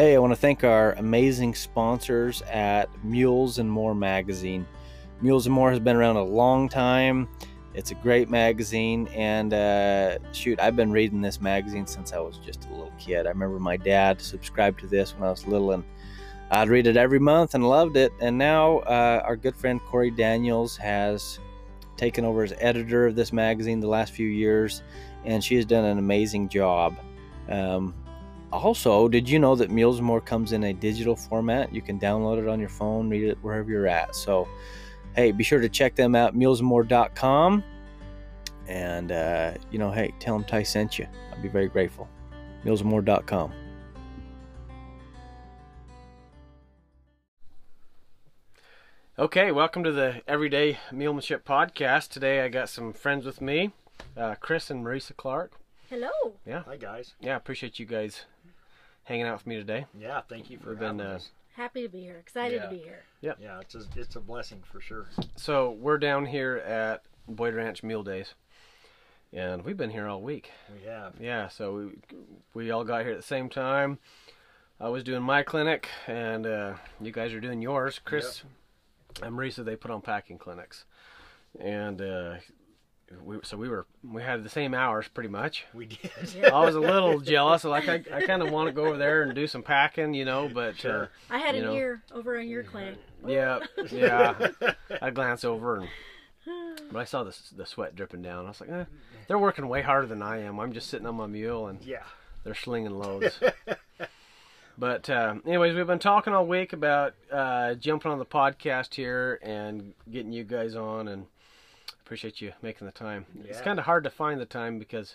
Hey, I want to thank our amazing sponsors at Mules and More magazine. Mules and More has been around a long time. It's a great magazine, and uh, shoot, I've been reading this magazine since I was just a little kid. I remember my dad subscribed to this when I was little, and I'd read it every month and loved it. And now uh, our good friend Corey Daniels has taken over as editor of this magazine the last few years, and she has done an amazing job. Um, also, did you know that Mules and More comes in a digital format? You can download it on your phone, read it wherever you're at. So, hey, be sure to check them out, mealsmore.com. And, uh, you know, hey, tell them Ty sent you. I'd be very grateful. Mealsmore.com. Okay, welcome to the Everyday Mulemanship Podcast. Today I got some friends with me, uh, Chris and Marisa Clark. Hello. Yeah, Hi guys. yeah, appreciate you guys hanging out with me today. Yeah, thank you for We've been, having uh, us. Happy to be here. Excited Yeah. to be here. Yeah, yeah, it's a, it's a blessing for sure. So we're down here at Boyd Ranch Mule Days, and we've been here all week. We have. Yeah, so we we all got here at the same time. I was doing my clinic, and uh, you guys are doing yours. Chris and Marisa, they put on packing clinics, and uh, we, so we were we had the same hours pretty much. We did. I was a little jealous. Like I, I kind of want to go over there and do some packing, you know. But uh, I had You an know. ear over on your clinic. yeah, yeah. I glance over and but I saw the the sweat dripping down. I was like, eh, they're working way harder than I am. I'm just sitting on my mule and yeah. they're slinging loads. but uh, anyways, we've been talking all week about uh, jumping on the podcast here and getting you guys on, and appreciate you making the time. It's kind of hard to find the time because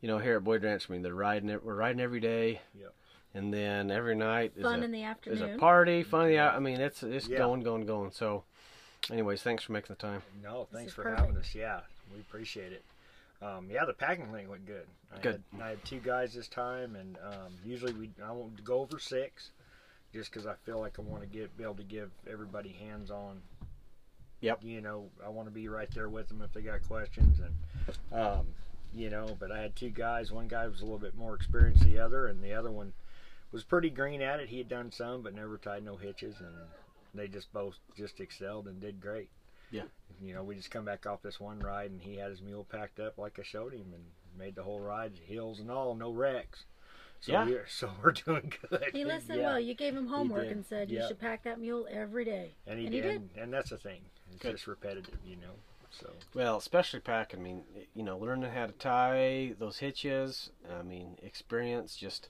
you know here at Boyd Ranch, I mean, they're riding it. We're riding every day. Yep. And then every night is Fun a, in the is afternoon. a party, fun. Yeah, I mean it's it's Yeah. going, going, going. So, anyways, thanks for making the time. No, thanks for perfect. having us. Yeah, we appreciate it. Um, yeah, the packing clinic went good. I Good. Had, I had two guys this time, and um, usually we I won't go over six, just because I feel like I want to get be able to give everybody hands on. Yep. You know, I want to be right there with them if they got questions, and um, you know. But I had two guys. One guy was a little bit more experienced than the other, and the other one was pretty green at it. He had done some, but never tied no hitches, and they just both just excelled and did great. Yeah. You know, we just come back off this one ride, and he had his mule packed up like I showed him, and made the whole ride, hills and all, no wrecks. So Yeah. we're so we're doing good. He listened Yeah. well. You gave him homework and said you should pack that mule every day. and he and he did, and that's the thing. It's Good. just repetitive, you know. So Well, especially packing. I mean, you know, learning how to tie those hitches. I mean, experience. Just,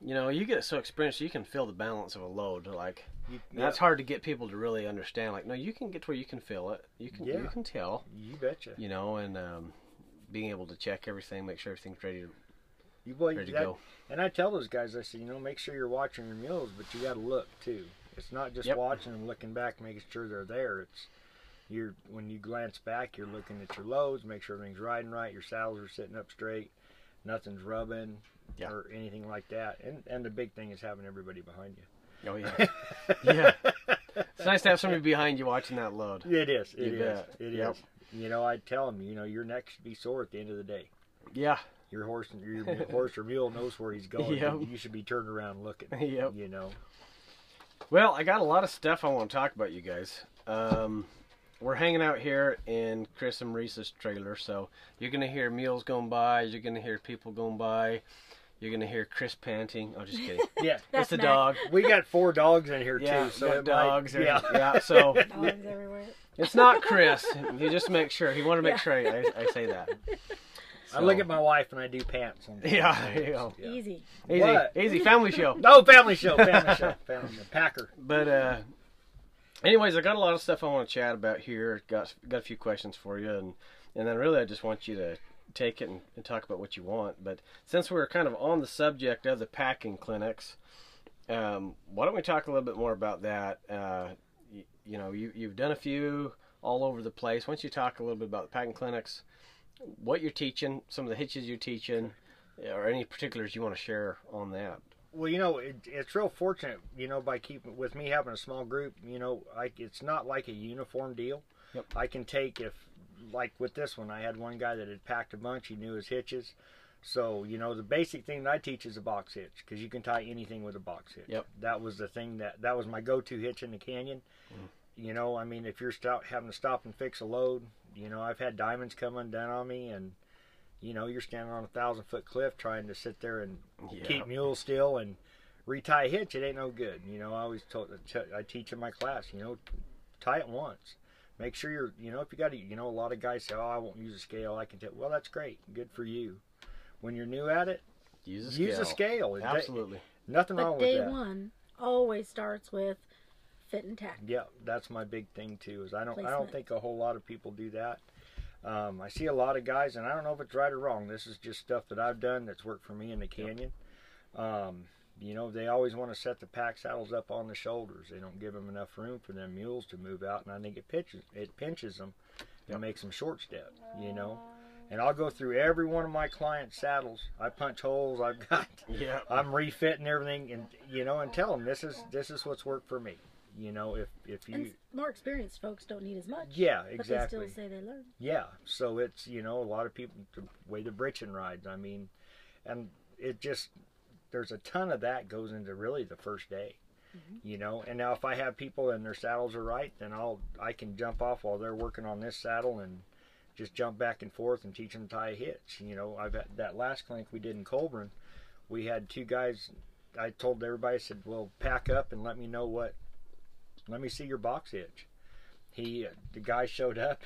you know, you get so experienced, you can feel the balance of a load. Like you, that's hard to get people to really understand. Like, no, you can get to where you can feel it. You can, yeah. you can tell. you betcha. You know, and um, being able to check everything, make sure everything's ready to, You boy, ready to go. And I tell those guys, I say, you know, make sure you're watching your mules, but you got to look too. It's not just Yep. watching and looking back, making sure they're there. It's you're when you glance back, you're looking at your loads, make sure everything's riding right, your saddles are sitting up straight, nothing's rubbing Yeah. or anything like that. And and the big thing is having everybody behind you. Oh yeah, yeah. It's nice to have somebody behind you watching that load. It is. You It is. bet. It is. Yep. You know, I tell them, you know, your neck should be sore at the end of the day. Yeah, Your horse, your horse or mule knows where he's going. Yep. You should be turned around looking. Yep. You know. Well, I got a lot of stuff I want to talk about, you guys. Um, we're hanging out here in Chris and Reese's trailer, so you're gonna hear meals going by. You're gonna hear people going by. You're gonna hear Chris panting. Oh, just kidding. Yeah. That's it's the Mac. dog. We got four dogs in here Yeah, too, so got it dogs. Might, yeah, yeah. yeah. So Dogs everywhere. it's not Chris. He just make sure. He wanted to make Yeah. sure I, I say that. I look at my wife and I do pants. Yeah, there you go. Yeah. Easy. Easy, What? easy. Family show. No family show, family show, family show. Packer. But uh, anyways, I got a lot of stuff I want to chat about here. Got got a few questions for you, and and then really I just want you to take it and, and talk about what you want. But since we're kind of on the subject of the packing clinics, um, why don't we talk a little bit more about that? Uh, you, you know, you you've done a few all over the place. Don't you talk a little bit about the packing clinics, what you're teaching, some of the hitches you're teaching, or any particulars you want to share on that? Well, you know, it, it's real fortunate, you know, by keeping with me having a small group. You know, I, it's not like a uniform deal. Yep. I can take if, like with this one, I had one guy that had packed a bunch. He knew his hitches, So you know the basic thing that I teach is a box hitch because you can tie anything with a box hitch. Yep. That was the thing that that was my go-to hitch in the canyon. Mm-hmm. You know, I mean, if you're stop, having to stop and fix a load, you know, I've had diamonds come undone on me, and you know, you're standing on a thousand foot cliff trying to sit there and Yeah. keep mule still and retie hitch. It ain't no good. You know, I always told I teach in my class. You know, tie it once. Make sure you're. You know, if you got to. You know, a lot of guys say, "Oh, I won't use a scale. I can tell." Well, that's great. Good for you. When you're new at it, Use a scale. use a scale. It- Absolutely. Nothing wrong But with day that. one always starts with fit and tack. Yeah, that's my big thing too. Is I don't I don't think a whole lot of people do that. Um, I see a lot of guys, and I don't know if it's right or wrong. This is just stuff that I've done that's worked for me in the canyon. Um, you know, they always want to set the pack saddles up on the shoulders. They don't give them enough room for them mules to move out, and I think it pitches it pinches them and makes them short step. You know, and I'll go through every one of my clients' saddles. I punch holes. I've got Yeah. I'm refitting everything, and you know, and tell them this is this is what's worked for me. You know, if if you And more experienced folks don't need as much. yeah exactly. But they still say they learn. yeah. So it's you know a lot of people the way the britchin rides. I mean, and it just there's a ton of that goes into really the first day. Mm-hmm. You know, and now if I have people and their saddles are right, then I'll I can jump off while they're working on this saddle and just jump back and forth and teach them to tie a hitch. You know, I've had that last clinic we did in Colburn, we had two guys. I told everybody, I said, "Well, pack up and let me know what. Let me see your box hitch." He, the guy showed up.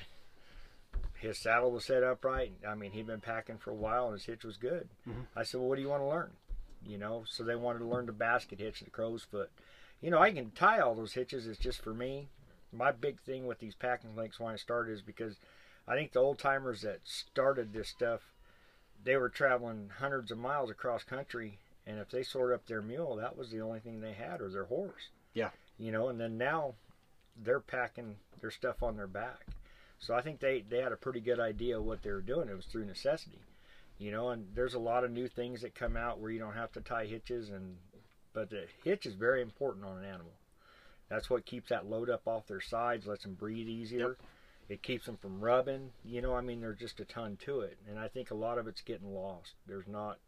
His saddle was set upright. I mean, he'd been packing for a while, and his hitch was good. Mhm. I said, "Well, what do you want to learn?" You know, so they wanted to learn the basket hitch, the crow's foot. You know, I can tie all those hitches. It's just for me. My big thing with these packing links when I started is because I think the old timers that started this stuff, they were traveling hundreds of miles across country, and if they sorted up their mule, that was the only thing they had, or their horse. Yeah. You know, and then now they're packing their stuff on their back. So I think they, they had a pretty good idea of what they were doing. It was through necessity. You know, and there's a lot of new things that come out where you don't have to tie hitches and but the hitch is very important on an animal. That's what keeps that load up off their sides, lets them breathe easier. It keeps them from rubbing. You know, I mean, there's just a ton to it, and I think a lot of it's getting lost. There's not.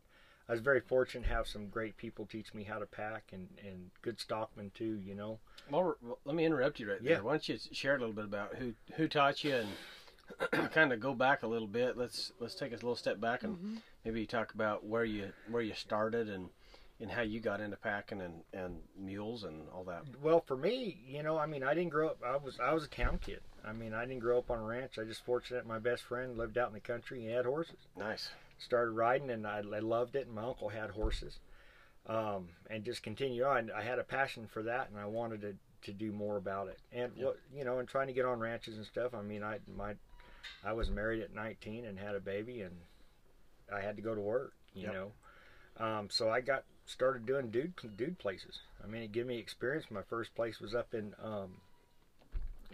I was very fortunate to have some great people teach me how to pack, and and good stockmen too. You know. Well, well, let me interrupt you right there. Yeah. there. Why don't you share a little bit about who who taught you and kind of go back a little bit. Let's let's take a little step back and Mhm. maybe talk about where you where you started and and how you got into packing and and mules and all that. Well, for me, you know, I mean, I didn't grow up. I was I was a town kid. I mean, I didn't grow up on a ranch. I just fortunate. My best friend lived out in the country. He had horses. Nice. Started riding and I, I loved it and my uncle had horses um, and just continued on. I had a passion for that and I wanted to, to do more about it. And Yep. what you know and trying to get on ranches and stuff I mean I my I was married at 19 and had a baby and I had to go to work you Yep. know. Um, so I got started doing dude dude places. I mean it gave me experience. My first place was up in um,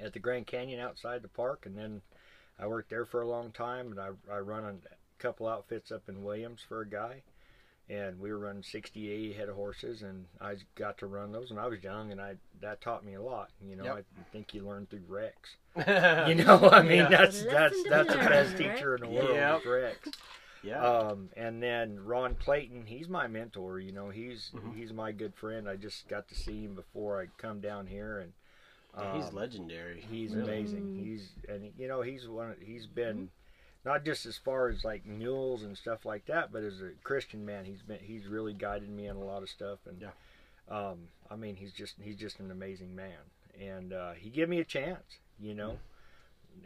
at the Grand Canyon outside the park and then I worked there for a long time, and I, I run a couple outfits up in Williams for a guy, and we were running 60, 80 head of horses, and I got to run those when I was young, and I that taught me a lot. You know, Yep. I think you learn through wrecks. You know, I mean Yeah. that's Lesson that's that's the best teacher in the world, Yep. is wrecks. yeah. Um, and then Ron Clayton, he's my mentor. You know, he's Mhm. he's my good friend. I just got to see him before I come down here, and He's um, legendary. He's really. amazing. Mm. He's and you know he's one. He's been not just as far as like mules and stuff like that, but as a Christian man, he's been he's really guided me on a lot of stuff. And Yeah. um, I mean, he's just he's just an amazing man, and uh, he gave me a chance. You know,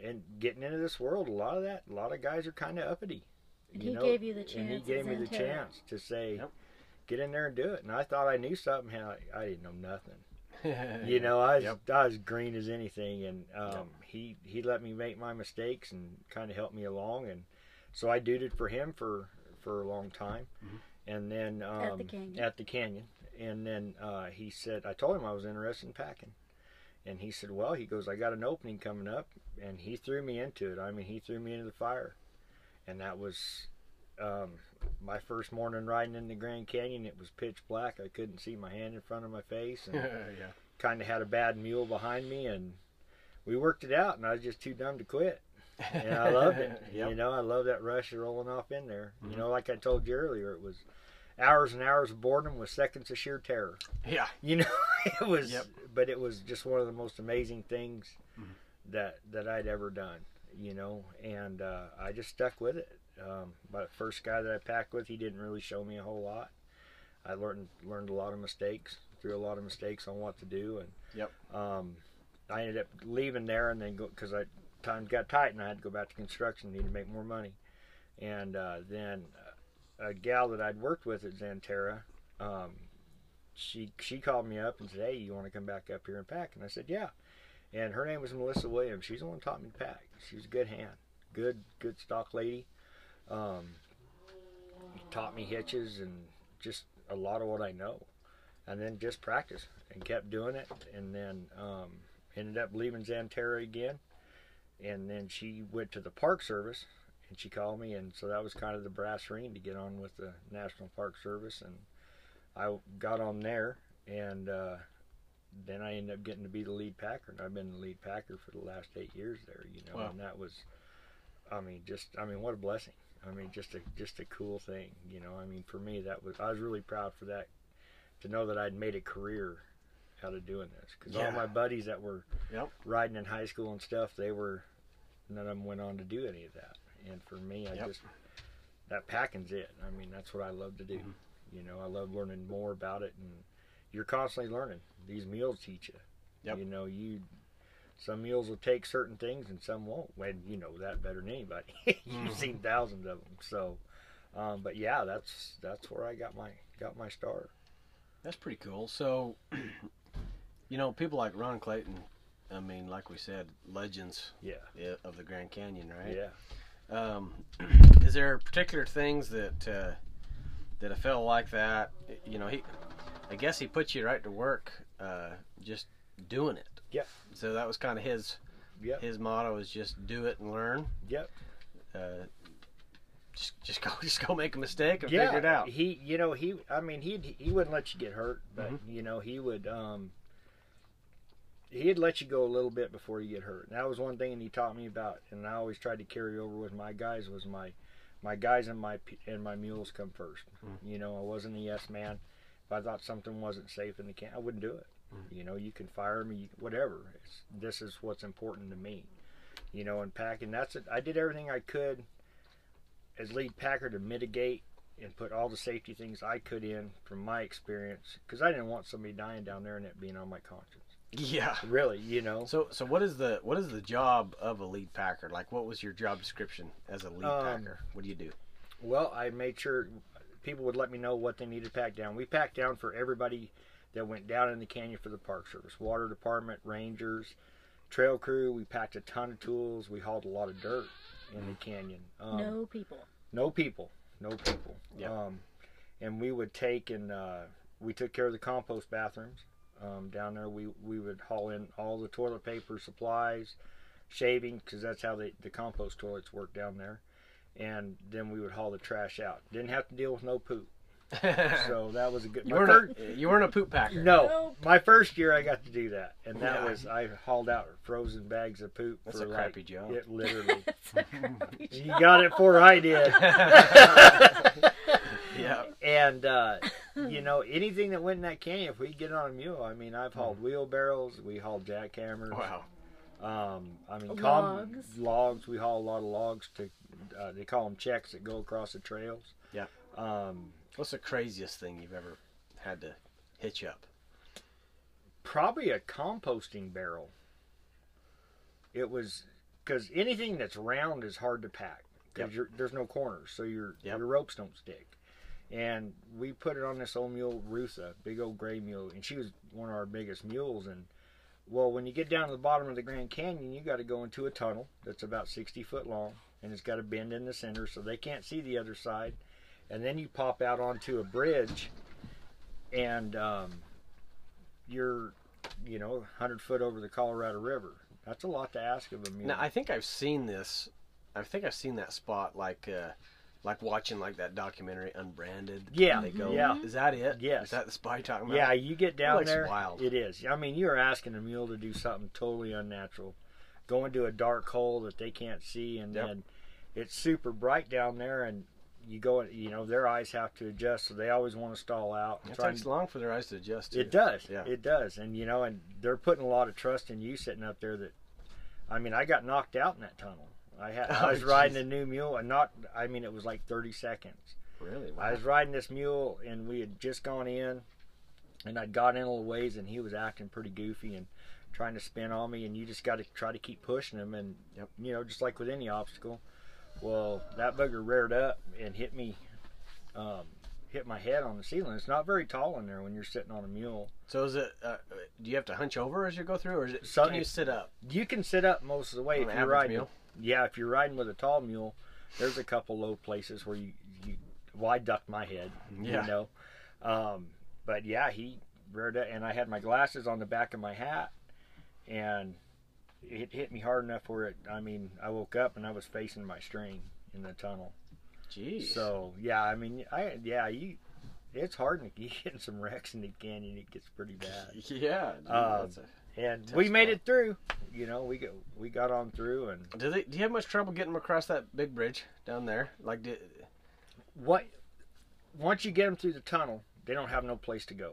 and getting into this world, a lot of that, a lot of guys are kind of uppity. And you he know? gave you the chance. And chance. he gave me the Xanterra. chance to say, Yep. get in there and do it. And I thought I knew something. How I didn't know nothing you you know I was, Yep. I was green as anything and um, Yep. He he let me make my mistakes and kind of helped me along and so I duded for him for for a long time. Mhm. and then um, At the canyon. at the canyon. And then uh, he said I told him I was interested in packing. And he said well he goes I got an opening coming up and he threw me into it. I mean he threw me into the fire. And that was um, my first morning riding in the Grand Canyon. It was pitch black. I couldn't see my hand in front of my face and yeah. kind of had a bad mule behind me, and we worked it out, and I was just too dumb to quit. and I loved it. Yep. You know, I love that rush of rolling off in there. Mhm. You know, like I told you earlier, it was hours and hours of boredom with seconds of sheer terror. Yeah. You know, it was, Yep. but it was just one of the most amazing things Mhm. that that I'd ever done. You know, and uh, I just stuck with it. Um, but the first guy that I packed with, he didn't really show me a whole lot. I learned learned a lot of mistakes, threw a lot of mistakes on what to do, and Yep. um, I ended up leaving there and then because I times got tight and I had to go back to construction, need to make more money, and uh, then uh, a gal that I'd worked with at Xanterra, um, she she called me up and said, "Hey, you want to come back up here and pack?" And I said, "Yeah." And her name was Melissa Williams. She's the one who taught me to pack. She was a good hand, good good stock lady. Um, taught me hitches and just a lot of what I know, and then just practice and kept doing it, and then um, ended up leaving Xanterra again, and then she went to the Park Service, and she called me, and so that was kind of the brass ring to get on with the National Park Service, and I got on there, and uh, then I ended up getting to be the lead packer, and I've been the lead packer for the last eight years there, you know, Wow. and that was, I mean, just I mean, what a blessing. I mean, just a just a cool thing, you know. I mean, for me, that was I was really proud for that to know that I'd made a career out of doing this because Yeah. all my buddies that were Yep. riding in high school and stuff, they were none of them went on to do any of that. And for me, I Yep. just that packing's it. I mean, that's what I love to do. Mhm. You know, I love learning more about it, and you're constantly learning. These meals teach you. Yep. You know, you some meals will take certain things and some won't. And you know that better than anybody. You've Mhm. seen thousands of them. So, um, but yeah, that's that's where I got my got my start. That's pretty cool. So, you know, people like Ron Clayton, I mean, like we said, legends Yeah. of the Grand Canyon, right? Yeah. Um, is there particular things that uh, that a fellow like that, you know, he, I guess he puts you right to work, uh, just doing it. Yep. So that was kind of his Yep. his motto is just do it and learn. Yep. Uh, just just go just go make a mistake and yeah, figure it out. He, you know, he. I mean, he he wouldn't let you get hurt, but Mm-hmm. you know, he would. um He'd let you go a little bit before you get hurt. And that was one thing he taught me about, and I always tried to carry over with my guys was my my guys and my and my mules come 1st Mm. You know, I wasn't a yes man. If I thought something wasn't safe in the camp, I wouldn't do it. Mm. You know, you can fire me, whatever. It's, this is what's important to me. You know, and packing. That's it. I did everything I could as lead packer to mitigate and put all the safety things I could in from my experience because I didn't want somebody dying down there and it being on my conscience. Yeah. Really, you know. So so what is the what is the job of a lead packer? Like what was your job description as a lead Um, packer? What do you do? Well, I made sure people would let me know what they needed packed down. We packed down for everybody that went down in the canyon for the Park Service, water department, rangers, trail crew. We packed a ton of tools. We hauled a lot of dirt in the canyon. Um, no people. No people. No people. Yeah. Um, and we would take and uh, we took care of the compost bathrooms um, down there. We we would haul in all the toilet paper supplies, shaving because that's how the the compost toilets work down there. And then we would haul the trash out. Didn't have to deal with no poop. So that was a good. you weren't fir- a, you weren't a poop packer. no, Nope. my first year I got to do that, and that Yeah. was I hauled out frozen bags of poop That's for a like crappy job. it literally. It's a you job. got it before I did. yeah. and uh, you know anything that went in that canyon, if we get on a mule, I mean, I've hauled wheelbarrows, we hauled jackhammers. Wow. Um, I mean, com- Logs. logs. We haul a lot of logs to. Uh, they call them checks that go across the trails. Yeah. Um, What's the craziest thing you've ever had to hitch up? probably a composting barrel. It was because anything that's round is hard to pack because Yep. there's no corners, so your Yep. your ropes don't stick. And we put it on this old mule, Rutha, big old gray mule, and she was one of our biggest mules. And well, when you get down to the bottom of the Grand Canyon, you got to go into a tunnel that's about 60 foot long, and it's got a bend in the center, so they can't see the other side. And then you pop out onto a bridge, and um, you're, you know, 100 foot over the Colorado River. That's a lot to ask of a mule. Now I think I've seen this. I think I've seen that spot like uh, like watching like that documentary Unbranded. Yeah, They go. yeah. Is that it? Yes. Is that the spy talking about? Yeah, you get down there. wild. It is. I mean, you're asking a mule to do something totally unnatural. go into a dark hole that they can't see, and Yep. then it's super bright down there, and you go, you know, their eyes have to adjust, so they always want to stall out. It takes and- long for their eyes to adjust. To. it does. Yeah. It does. And you know, and they're putting a lot of trust in you sitting up there that I mean, I got knocked out in that tunnel. I had I Oh, was riding a new mule and not I mean it was like 30 seconds. Really? I was riding this mule and we had just gone in and I'd got in a little ways and he was acting pretty goofy and trying to spin on me and you just got to try to keep pushing him and Yep. you know just like with any obstacle. Well, that bugger reared up and hit me um, hit my head on the ceiling. It's not very tall in there when you're sitting on a mule. So is it? Uh, do you have to hunch over as you go through, or is it? So can you sit up? You can sit up most of the way On if you're riding. mule? Yeah, if you're riding with a tall mule, there's a couple low places where you, you well, I ducked my head, Yeah. you know. Um, but yeah, he reared it, and I had my glasses on the back of my hat, and it hit me hard enough where it. I mean, I woke up and I was facing my string in the tunnel. Jeez. So yeah, I mean, I yeah, you. It's hard to get in some wrecks in the canyon. It gets pretty bad. Yeah. dude, Um, And we made it through. You know, we got we got on through, and do they? Do you have much trouble getting them across that big bridge down there? Like, did, what once you get them through the tunnel, they don't have no place to go.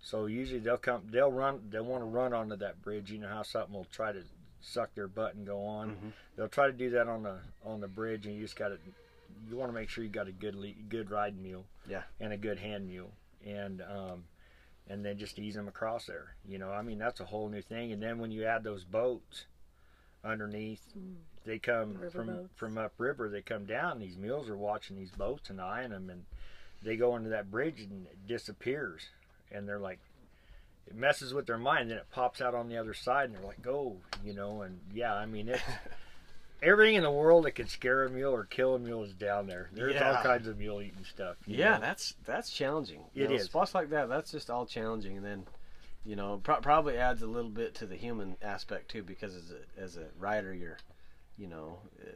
So usually they'll come, they'll run, they want to run onto that bridge. You know how something will try to suck their butt and go on. Mhm. They'll try to do that on the on the bridge, and you just got to, you want to make sure you got a good le- good riding mule, Yeah. and a good hand mule, and um, and then just ease them across there. You know, I mean that's a whole new thing. And then when you add those boats underneath, Mm. they come River from boats. from upriver. They come down. These mules are watching these boats and eyeing them, and they go into that bridge and it disappears. And they're like, it messes with their mind. Then it pops out on the other side, and they're like, go, you know." And yeah, I mean, it, everything in the world that could scare a mule or kill a mule is down there. There's Yeah. all kinds of mule eating stuff. yeah, know. that's that's challenging. You It know, is. spots like that. That's just all challenging, and then, you know, pro- probably adds a little bit to the human aspect too, because as a as a rider, you're, you know, uh,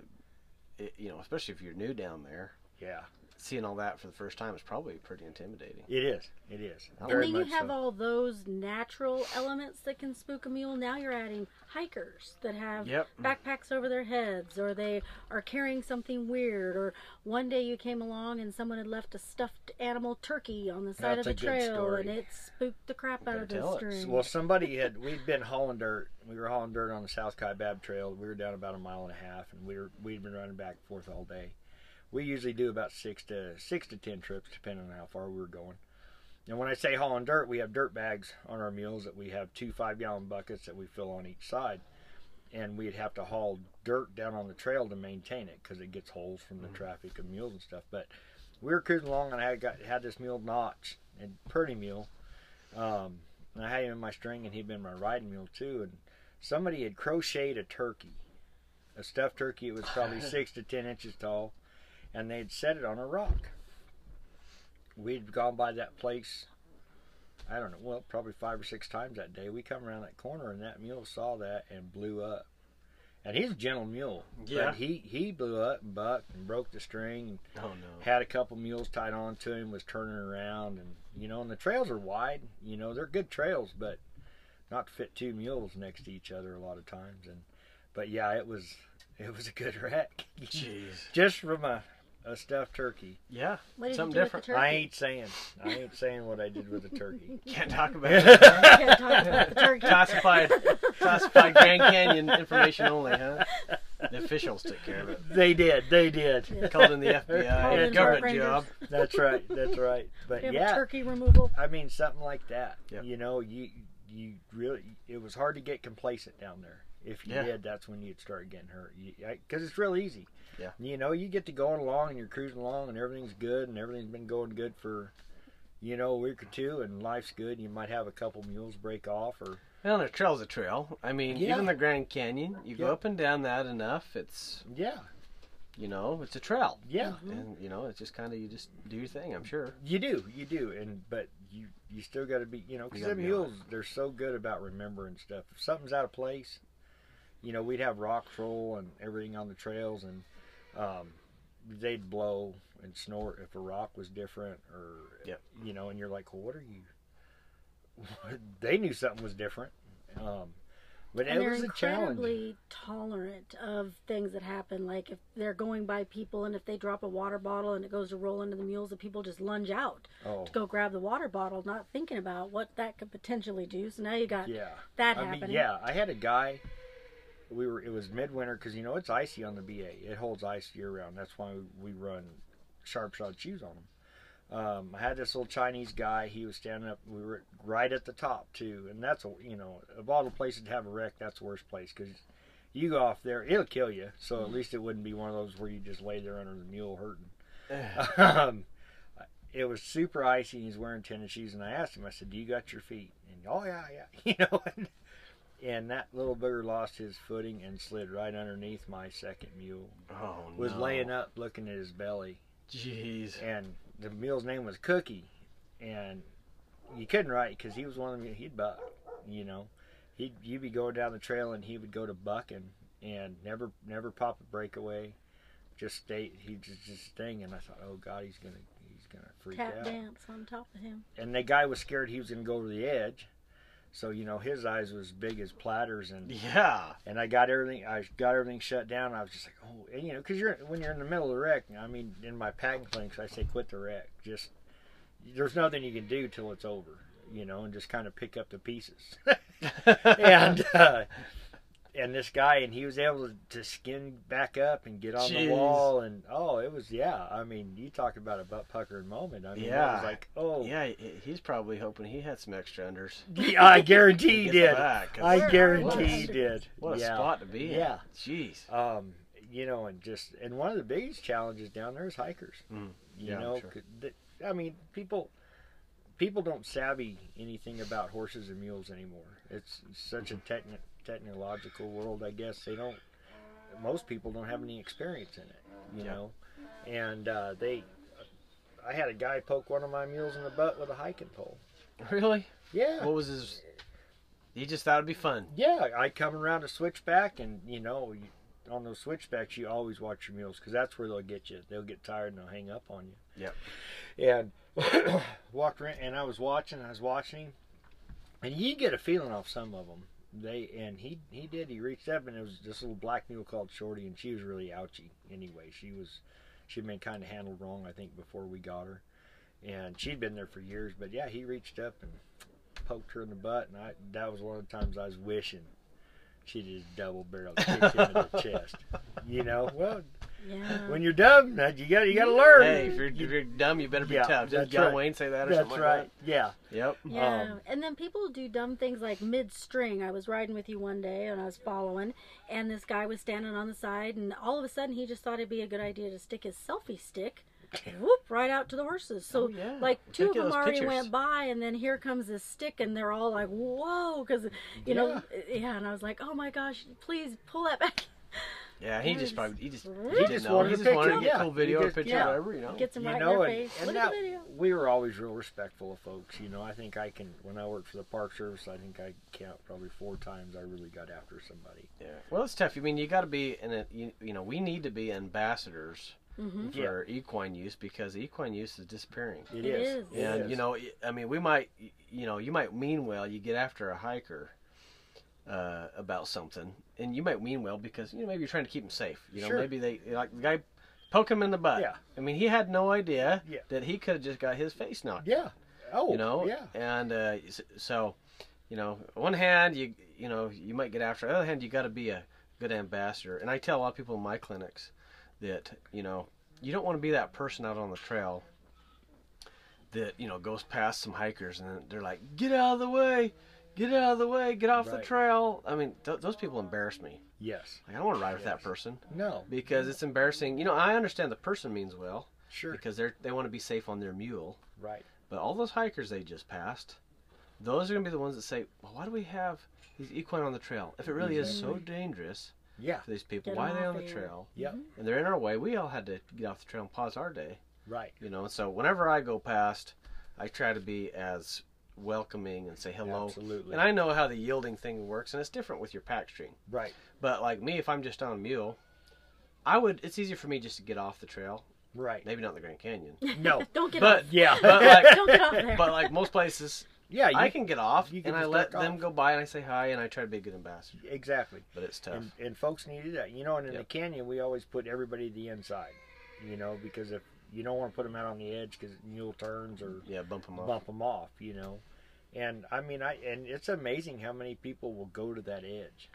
it, you know, especially if you're new down there, yeah, seeing all that for the first time is probably pretty intimidating. it is. It is. And And then you have so. all those natural elements that can spook a mule. Now you're adding hikers that have Yep. backpacks over their heads, or they are carrying something weird. Or one day you came along and someone had left a stuffed animal turkey on the side That's of the trail, and it spooked the crap out of the tell it. string. Well, somebody had we'd been hauling dirt. We were hauling dirt on the South Kaibab Trail. We were down about a mile and a half, and we were we'd been running back and forth all day. We usually do about six to six to ten trips, depending on how far we were going. And when I say hauling dirt, we have dirt bags on our mules that we have two five gallon buckets that we fill on each side, and we'd have to haul dirt down on the trail to maintain it because it gets holes from the traffic of mules and stuff. But we were cruising along, and I had got had this mule Notch, and pretty mule. Um, and I had him in my string, and he'd been my riding mule too. And somebody had crocheted a turkey, a stuffed turkey. It was probably six to ten inches tall, and they'd set it on a rock. We'd gone by that place. I don't know, well, probably five or six times that day. We come around that corner, and that mule saw that and blew up. And he's a gentle mule, Yeah. but he he blew up and bucked and broke the string and Oh no. had a couple mules tied on to him, was turning around, and you know, and the trails are wide. You know, they're good trails, but not to fit two mules next to each other a lot of times. And but yeah, it was it was a good wreck, Jeez. just from a a stuffed turkey. Yeah. what did something you do different. with the turkey? I ain't saying I ain't saying what I did with the turkey. Can't talk about it. You can't talk about the turkey. classified, classified Grand Canyon information only, huh? The officials took care of it. they did, they did. Called in the Called FBI, in government Rangers. job. That's right, that's right. But You have yeah, a turkey removal. I mean, something like that. Yep. You know, you you really it was hard to get complacent down there. If you Yeah. did, that's when you'd start getting hurt. Because it's real easy. Yeah. You know, you get to going along and you're cruising along and everything's good and everything's been going good for, you know, a week or two and life's good. And you might have a couple mules break off or Well, a trail's a trail. I mean, Yeah. even the Grand Canyon, you go up and down that enough, it's yeah, you know, it's a trail. yeah. And you know, it's just kind of you just do your thing. I'm sure. You do, you do, and but you you still got to be, you know, because the mules they're so good about remembering stuff. If something's out of place, you know, we'd have rock roll and everything on the trails, and um, they'd blow and snort if a rock was different, or Yep. you know, and you're like, well, what are you? they knew something was different, um, But and it was a challenge. incredibly tolerant of things that happen. Like if they're going by people and if they drop a water bottle and it goes to roll into the mules, the people just lunge out Oh, to go grab the water bottle, not thinking about what that could potentially do. So now you got yeah. that I happening. mean, yeah. I had a guy. We were. It was midwinter because you know it's icy on the BA. It holds ice year round. That's why we run sharp shod shoes on them. Um, I had this little Chinese guy. He was standing up. We were right at the top too, and that's a you know of all the places to have a wreck, that's the worst place because you go off there, it'll kill you. So at least it wouldn't be one of those where you just lay there under the mule hurting. um, it was super icy and he's wearing tennis shoes and I asked him, I said, Do you got your feet? And oh yeah, yeah. You know and, and that little booger lost his footing and slid right underneath my second mule. Oh Was no. laying up looking at his belly. Jeez. And the mule's name was Cookie. And you couldn't write because he was one of them he'd buck, you know. He'd you'd be going down the trail and he would go to bucking and never never pop a breakaway. Just stay he just just sting and I thought, Oh God, he's gonna he's gonna freak tap out dance on top of him. and the guy was scared he was going to go over the edge. So you know his eyes was big as platters, and Yeah. and I got everything. I got everything shut down. I was just like, oh, and you know, because you're when you're in the middle of the wreck. I mean, in my packing clinks, I say quit the wreck. Just there's nothing you can do till it's over, you know, and just kind of pick up the pieces. and uh, and this guy, and he was able to, skin back up and get on Jeez. the wall, and oh, it was yeah. I mean, you talk about a butt puckering moment. I mean, it Yeah. was like oh Yeah, he's probably hoping he had some extra unders. yeah, I guarantee he did. back, I guarantee he did. What a yeah. spot to be in. Yeah. Jeez. Um, you know, and just and one of the biggest challenges down there is hikers. Mm. You Yeah, know, sure. I mean, people people don't savvy anything about horses and mules anymore. It's such a techni- technological world. I guess they don't. Most people don't have any experience in it. You Yeah. know, and uh, they. I had a guy poke one of my mules in the butt with a hiking pole. Really? Yeah. What was his? He just thought it'd be fun. Yeah, I come around a switchback, and you know, you, on those switchbacks, you always watch your mules because that's where they'll get you. They'll get tired and they'll hang up on you. Yeah. And walked around, and I was watching. I was watching, and you get a feeling off some of them. They and he he did. He reached up, and it was this little black mule called Shorty, and she was really ouchy. Anyway, she was she'd been kind of handled wrong, I think, before we got her, and she'd been there for years. But yeah, he reached up and poked her in the butt, and I that was one of the times I was wishing she just double barreled kicked him in the chest. You know, well, Yeah. when you're dumb, you got you got to learn. Hey, if you're, if you're dumb, you better be Yeah, tough. Didn't that's John right. Wayne say that or That's something right. like Yeah. Yep. Yeah, Um, and then people do dumb things like mid-string. I was riding with you one day, and I was following, and this guy was standing on the side, and all of a sudden he just thought it'd be a good idea to stick his selfie stick, whoop, right out to the horses. So Oh, yeah. like two Take of them already pictures. went by, and then here comes this stick, and they're all like, "Whoa!" Because you know, yeah. And I was like, "Oh my gosh, please pull that back." Yeah, he Yeah, just just- probably he just He he just just know. wanted He a just wanted to picture, get yeah. cool video He or just- picture yeah. or whatever, you know. Gets them you right know, in their and, face. and Look that, at the video. we were always real respectful of folks. You know, I think I can. When I worked for the Park Service, I think I count probably four times I really got after somebody. Yeah. Well, it's tough. I mean, you got to be in a you, you know we need to be ambassadors hmm for equine use because equine use is disappearing. It It is. is. It and you know, I mean, we might, you know, you might mean well. You get after a hiker uh, about something, and you might mean well because you know maybe you're trying to keep them safe. You know, Sure. maybe they like the guy poke him in the butt. Yeah. I mean, he had no idea Yeah. that he could have just got his face knocked. Yeah. Oh. You know. Yeah. And uh, so, you know, on one hand, you you know you might get after. On the other hand, you got to be a good ambassador. And I tell a lot of people in my clinics that you know you don't want to be that person out on the trail that you know goes past some hikers and they're like, "Get out of the way, get out of the way, get off the trail." I mean, th- those people embarrass me. Yes. Like, I don't want to ride with that person No. because it's embarrassing. You know, I understand the person means well Sure. because they're they want to be safe on their mule, Right. but all those hikers they just passed, those are gonna be the ones that say, "Well, why do we have these equine on the trail? If it really is so dangerous Yeah. for these people, Get why are they on the there. trail? Yep. Mm-hmm. And they're in our way. We all had to get off the trail and pause our day." Right. you know so whenever i go past i try to be as welcoming and say hello Absolutely. and i know how the yielding thing works and it's different with your pack string Right. but like me if i'm just on a mule i would it's easier for me just to get off the trail Right. maybe not the grand canyon No. Don't get but off. Yeah. but like Don't get off there. but like most places Yeah, you, I can get off, you can and I let duck them off. go by, and I say hi, and I try to be a good ambassador. exactly. But it's tough. And, and folks need to do that. You know, and in Yep. the canyon, we always put everybody to the inside. You know, because if you don't want to put them out on the edge because mule turns or yeah, bump them off. bump them off. You know, and I mean, I and it's amazing how many people will go to that edge.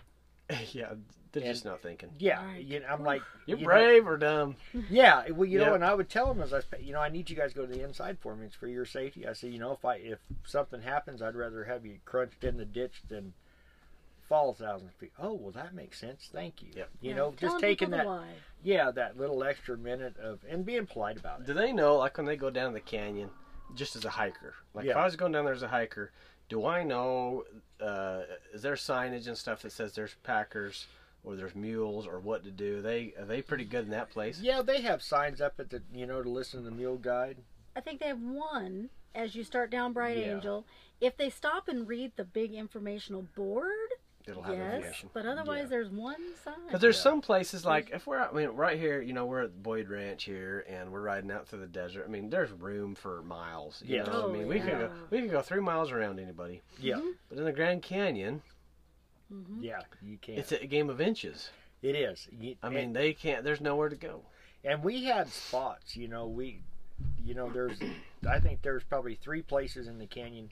yeah, they're And- just not thinking. Yeah, you know, I'm like, You're you know, brave or dumb. Yeah, well, you know, and I would tell them as I, sp- you know, I need you guys to go to the inside for me. It's for your safety. I say, you know, if I if something happens, I'd rather have you crunched in the ditch than fall a thousand feet. Oh, well, that makes sense. Thank you. Yep. You Yeah, know, just taking that, why. Yeah, that little extra minute of and being polite about it. Do they know, like when they go down the canyon, just as a hiker? Like if I was going down there as a hiker, do I know? Uh, is there signage and stuff that says there's packers or there's mules or what to do? They are they pretty good in that place? Yeah, they have signs up at the, you know, to listen to the mule guide. I think they have one as you start down Bright Yeah. Angel. If they stop and read the big informational board, It'll have yes, information. but otherwise Yeah. there's one sign. Because there's Yeah. some places like if we're out, I mean right here, you know, we're at Boyd Ranch here, and we're riding out through the desert. I mean, there's room for miles. You Yes. know, Oh, I mean, we could go we could go three miles around anybody. Yeah, But in the Grand Canyon, hmm yeah, you can't. it's a game of inches. it is. You- I mean, they can't. There's nowhere to go. and we had spots you know we you know there's i think there's probably three places in the canyon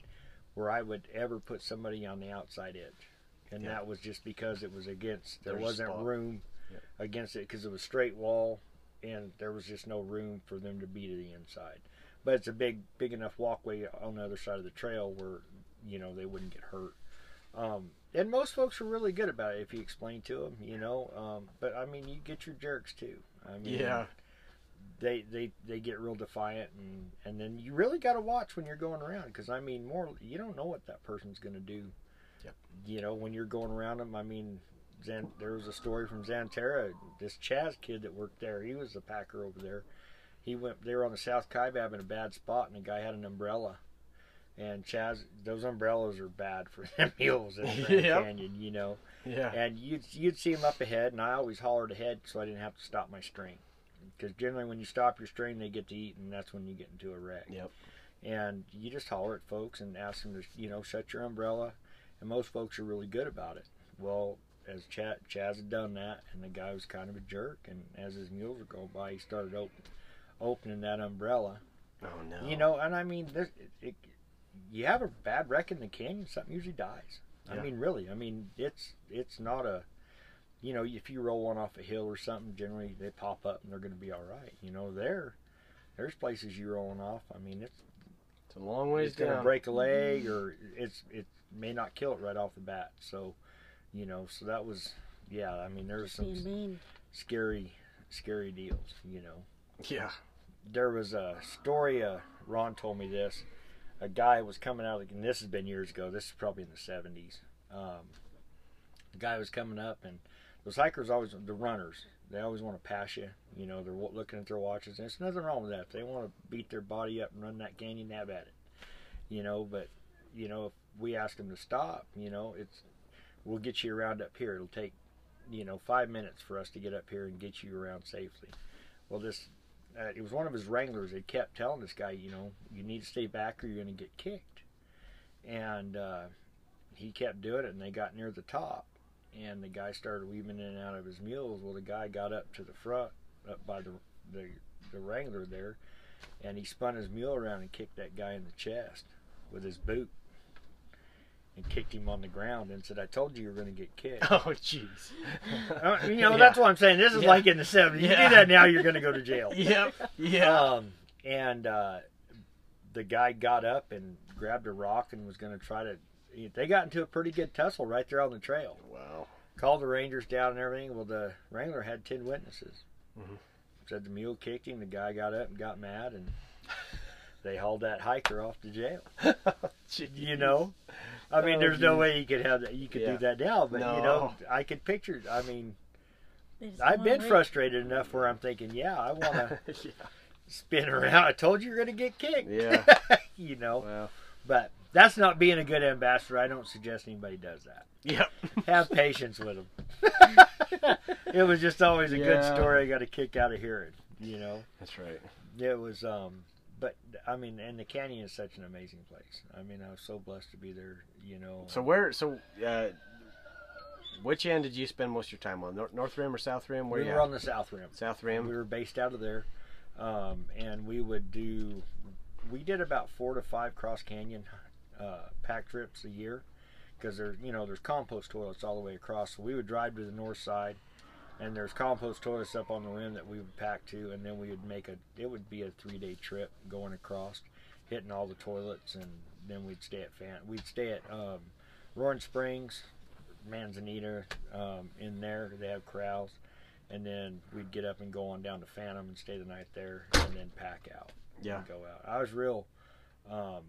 where i would ever put somebody on the outside edge and Yeah. that was just because it was against there a wasn't spot. room Yeah. against it because it was straight wall and there was just no room for them to be to the inside but it's a big big enough walkway on the other side of the trail where you know they wouldn't get hurt um, and most folks are really good about it if you explain to them you know um, but i mean you get your jerks too i mean Yeah. they they they get real defiant and and then you really got to watch when you're going around because I mean more you don't know what that person's going to do. Yep. You know when you're going around them. I mean, Zan, there was a story from Xanterra. This Chaz kid that worked there, he was the packer over there. He went. They were on the South Kaibab in a bad spot, and the guy had an umbrella. And Chaz, those umbrellas are bad for them mules in the Yep. Canyon, you know. Yeah. And you'd you'd see him up ahead, and I always hollered ahead so I didn't have to stop my string. Because generally, when you stop your string, they get to eat, and that's when you get into a wreck. Yep. And you just holler at folks and ask them to, you know, shut your umbrella. And most folks are really good about it. Well, as Chaz, Chaz had done that, and the guy was kind of a jerk. And as his mules were going by, he started open, opening that umbrella. Oh no. You know, and I mean, this, it, it, you have a bad wreck in the canyon, something usually dies. I mean, really. I mean, it's it's not a, you know, if you roll one off a hill or something, generally they pop up and they're going to be all right. You know, there, there's places you rolling off. I mean, it's It's a long ways it's going to break a leg or it's it may not kill it right off the bat. So, you know, so that was, yeah. I mean, there's some mean. scary, scary deals. You know Yeah. there was a story. Uh, Ron told me this. A guy was coming out, and this has been years ago. This is probably in the seventies. Um, the guy was coming up, and those hikers always, the runners, they always want to pass you. You know, they're looking at their watches, and there's nothing wrong with that. If they want to beat their body up and run that canyon, have at it. You know, but you know, if we ask them to stop, you know, it's we'll get you around up here. It'll take, you know, five minutes for us to get up here and get you around safely. Well, this uh, it was one of his wranglers that kept telling this guy, you know, you need to stay back or you're going to get kicked. And uh, he kept doing it, and they got near the top, and the guy started weaving in and out of his mules. Well, the guy got up to the front, up by the the, the wrangler there, and he spun his mule around and kicked that guy in the chest with his boot. And kicked him on the ground and said, "I told you you were going to get kicked." Oh jeez. Uh, you know, Yeah. that's what I'm saying. This is Yeah. like in the 70s. You do that now, you're going to go to jail. yep. Yeah. Um, and uh, the guy got up and grabbed a rock and was going to try to. They got into a pretty good tussle right there on the trail. wow. Called the Rangers down and everything. Well, the Wrangler had 10 witnesses. Mhm. Said the mule kicked him. The guy got up and got mad, and they hauled that hiker off to jail. You know? I mean, Oh, there's no way you could have that. You could Yeah. do that now, but you know, I could picture. I mean, I've been wait. frustrated enough where I'm thinking, yeah, I want to yeah. spin around. I told you you're going to get kicked. Yeah. you know, Wow. but that's not being a good ambassador. I don't suggest anybody does that. Yep. Have patience with them. it was just always a good story. I got a kick out of hearing. You know, That's right. it was. um but I mean, and the canyon is such an amazing place. I mean, I was so blessed to be there. You know. So where? So uh, which end did you spend most of your time on? North, North Rim or South Rim? Where we were at? on the south rim. South Rim. We were based out of there, um, and we would do. We did about four to five cross canyon uh, pack trips a year, because there's you know there's compost toilets all the way across. So we would drive to the north side, and there's compost toilets up on the rim that we would pack to, and then we would make a. It would be a three day trip going across, hitting all the toilets, and then we'd stay at Fan. We'd stay at um, Roaring Springs, Manzanita. Um, in there, they have corrals and then we'd get up and go on down to Phantom and stay the night there, and then pack out. Yeah. go out. I was real. Um,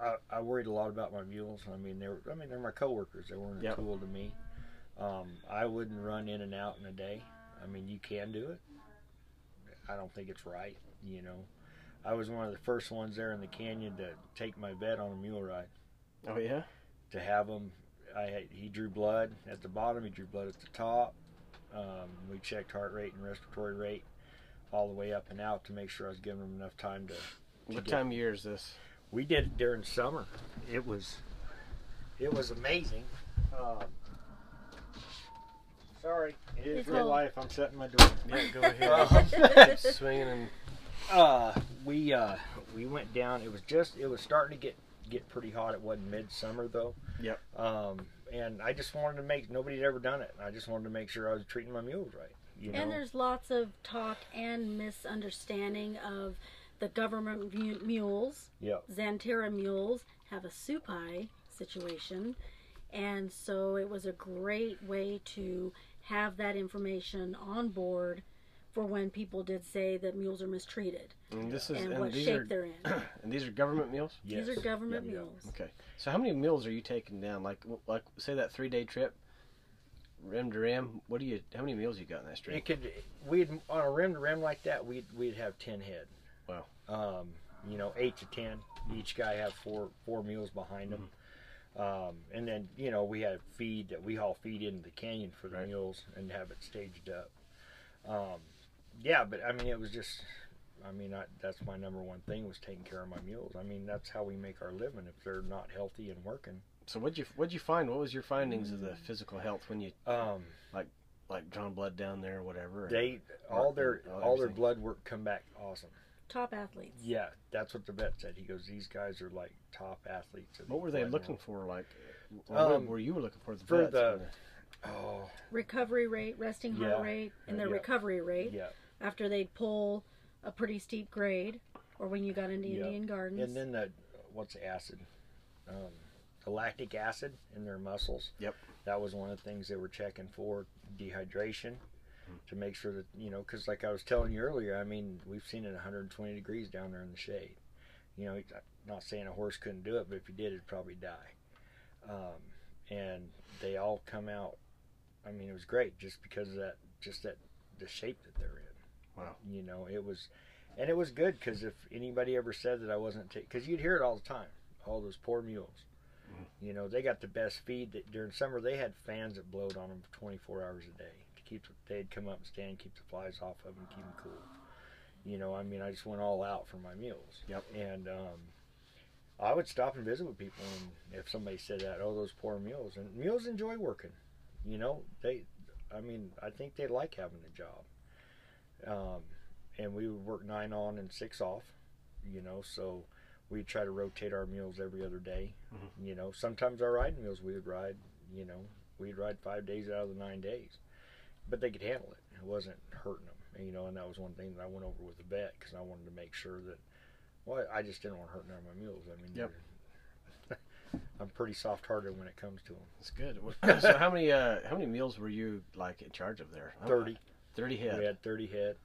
I, I worried a lot about my mules. I mean, they were. I mean, they're my coworkers. They weren't a tool to me. Um, I wouldn't run in and out in a day. I mean, you can do it. I don't think it's right. You know, I was one of the first ones there in the canyon to take my vet on a mule ride Oh yeah. to have him. I had, he drew blood at the bottom. He drew blood at the top. Um, we checked heart rate and respiratory rate all the way up and out to make sure I was giving him enough time to. to What time of year is this? We did it during summer. It was, it was amazing. Um, sorry, it is It's real all- life. I'm shutting my door. Yeah, go ahead. Swinging and Uh, we uh, we went down. It was just it was starting to get get pretty hot. It wasn't midsummer though. Yep. Um, and I just wanted to make nobody had ever done it. I just wanted to make sure I was treating my mules right. You know. And there's lots of talk and misunderstanding of the government mu- mules. Yep. Xanterra mules Havasupai situation. And so it was a great way to have that information on board for when people did say that mules are mistreated and this is and, and what these shape are they're in. and these are government mules. Yes. These are government Yep, yep. mules. Okay. So how many meals are you taking down? Like like say that three day trip, rim to rim. What do you? How many meals you got in that stream? It could we'd on a rim to rim like that. We'd we'd have ten head. Wow. Um, you know, eight to ten. Each guy have four four meals behind them. Um, and then you know we had feed that we haul feed into the canyon for the Right. mules and have it staged up. Um, yeah, but I mean it was just. I mean, I, that's my number one thing was taking care of my mules. I mean, that's how we make our living. If they're not healthy and working, So what'd you what'd you find? What was your findings of the physical health when you um, like drawn blood down there or whatever? they all their all their blood work come back awesome. Top athletes. Yeah, that's what the vet said. He goes, these guys are like top athletes. what were they looking for? Like, or what Um, were you looking for? The for vets the- when Oh, Recovery rate, resting heart Yeah. rate, and their Yeah. recovery rate yeah. after they'd pull a pretty steep grade or when you got into Yeah. Indian Gardens. And then the what's acid? Um, the lactic acid in their muscles. Yep. That was one of the things they were checking for dehydration to make sure that you know, because like I was telling you earlier, I mean, we've seen it 120 degrees down there in the shade. You know, not saying a horse couldn't do it, but if he did, it'd probably die. Um, and they all come out. I mean, it was great just because of that, just that the shape that they're in. Wow. You know, it was, and it was good because if anybody ever said that I wasn't taking, because you'd hear it all the time, all those poor mules. Mm-hmm. You know, they got the best feed. That during summer they had fans that blowed on them 24 hours a day keep. They'd come up and stand, keep the flies off of them, keep them cool. You know, I mean, I just went all out for my mules. Yep. And um, I would stop and visit with people, and if somebody said that, oh, those poor mules, and mules enjoy working. You know, they. I mean, I think they like having a job. Um, and we would work nine on and six off. You know, so we'd try to rotate our meals every other day. Mhm. You know, sometimes our riding meals we would ride. You know, we'd ride five days out of the nine days, but they could handle it. It wasn't hurting them. And, you know, and that was one thing that I went over with the vet because I wanted to make sure that. Well, I just didn't want to hurt none of my mules. I mean, Yep. I'm pretty soft-hearted when it comes to them. That's good. So how many uh, how many meals were you like in charge of there? How- Thirty. Thirty head. We had thirty head.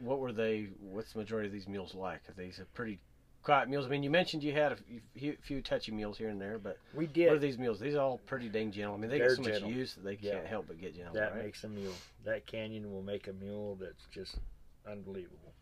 What were they? What's the majority of these meals like? Are these a pretty quiet meals? I mean, you mentioned you had a few, few touchy meals here and there, but We did. what are did. these meals? These are all pretty dang gentle. I mean, they They're get so much gentle. use that they Yeah. can't help but get gentle, That right? makes a mule. That canyon will make a mule that's just unbelievable.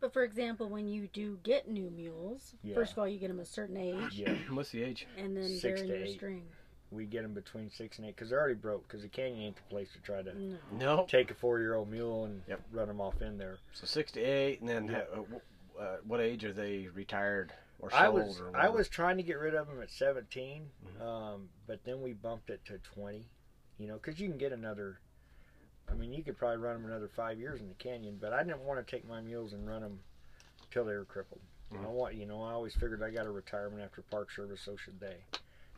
But for example, when you do get new mules, Yeah. first of all, you get them a certain age, Yeah. What's the age? and then Six they're in to your eight. string. we get them between six and eight because they're already broke. Because the canyon ain't the place to try to No. No. take a four-year-old mule and Yep. run them off in there. So six to eight, and then Yeah. Uh, uh, what age are they retired or sold? I was or I was trying to get rid of them at 17, Mhm. um, but then we bumped it to 20. You know, because you can get another. I mean, you could probably run them another five years in the canyon, but I didn't want to take my mules and run them till they were crippled. I Mhm. want, you know, I always figured I got a retirement after Park Service, so should they.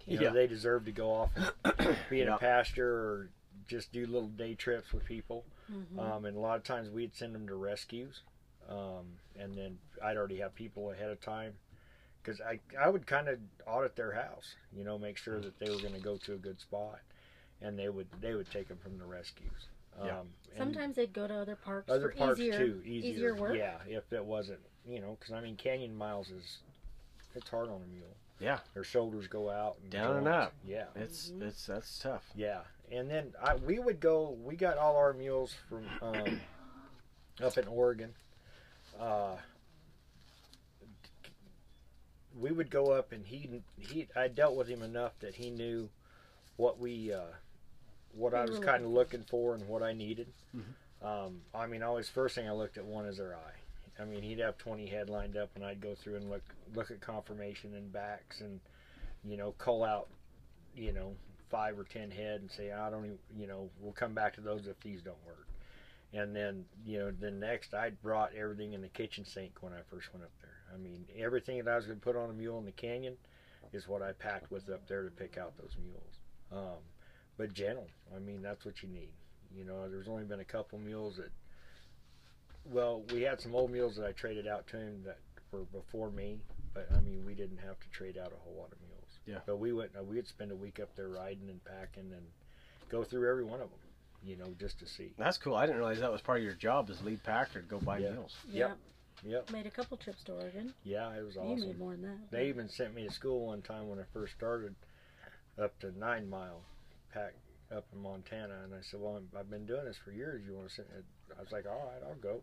You know, Yeah. they deserve to go off and be in Yeah. a pasture or just do little day trips with people. Mhm. Um, and a lot of times we'd send them to rescues, um, and then I'd already have people ahead of time because I I would kind of audit their house, you know, make sure that they were going to go to a good spot, and they would they would take them from the rescues. Um, Yeah. and Sometimes they'd go to other parks other for parts easier, too, easier, easier work. Yeah, if it wasn't, you know, because I mean, canyon miles is it's hard on a mule. Yeah. their shoulders go out and Down and up. Yeah, It's Mhm. it's that's tough. yeah, and then I, we would go. We got all our mules from um, up in Oregon. Uh, we would go up, and he he. I dealt with him enough that he knew what we uh, what I was kind of looking looking for and what I needed. Mhm. Um, I mean, always first thing I looked at one is their eye. I mean, he'd have twenty head lined up, and I'd go through and look look at confirmation and backs, and you know, cull out, you know, five or ten head, and say, I don't, even, you know, we'll come back to those if these don't work. And then, you know, the next, I brought everything in the kitchen sink when I first went up there. I mean, everything that I was going to put on a mule in the canyon is what I packed with up there to pick out those mules. Um, but gentle, I mean, that's what you need. You know, there's only been a couple mules that, well, we had some old mules that I traded out to him that were before me, but I mean, we didn't have to trade out a whole lot of mules. Yeah. But we went, uh, we'd spend a week up there riding and packing and go through every one of them, you know, just to see. That's cool. I didn't realize that was part of your job as lead packer to go buy Yeah. mules. Yep. Yep. Made a couple trips to Oregon. Yeah, it was awesome. You made more than that. They even sent me to school one time when I first started, up to nine mile, pack up in Montana, and I said, "Well, I'm- I've been doing this for years. You want to?" Send it? I was like, "All right, I'll go."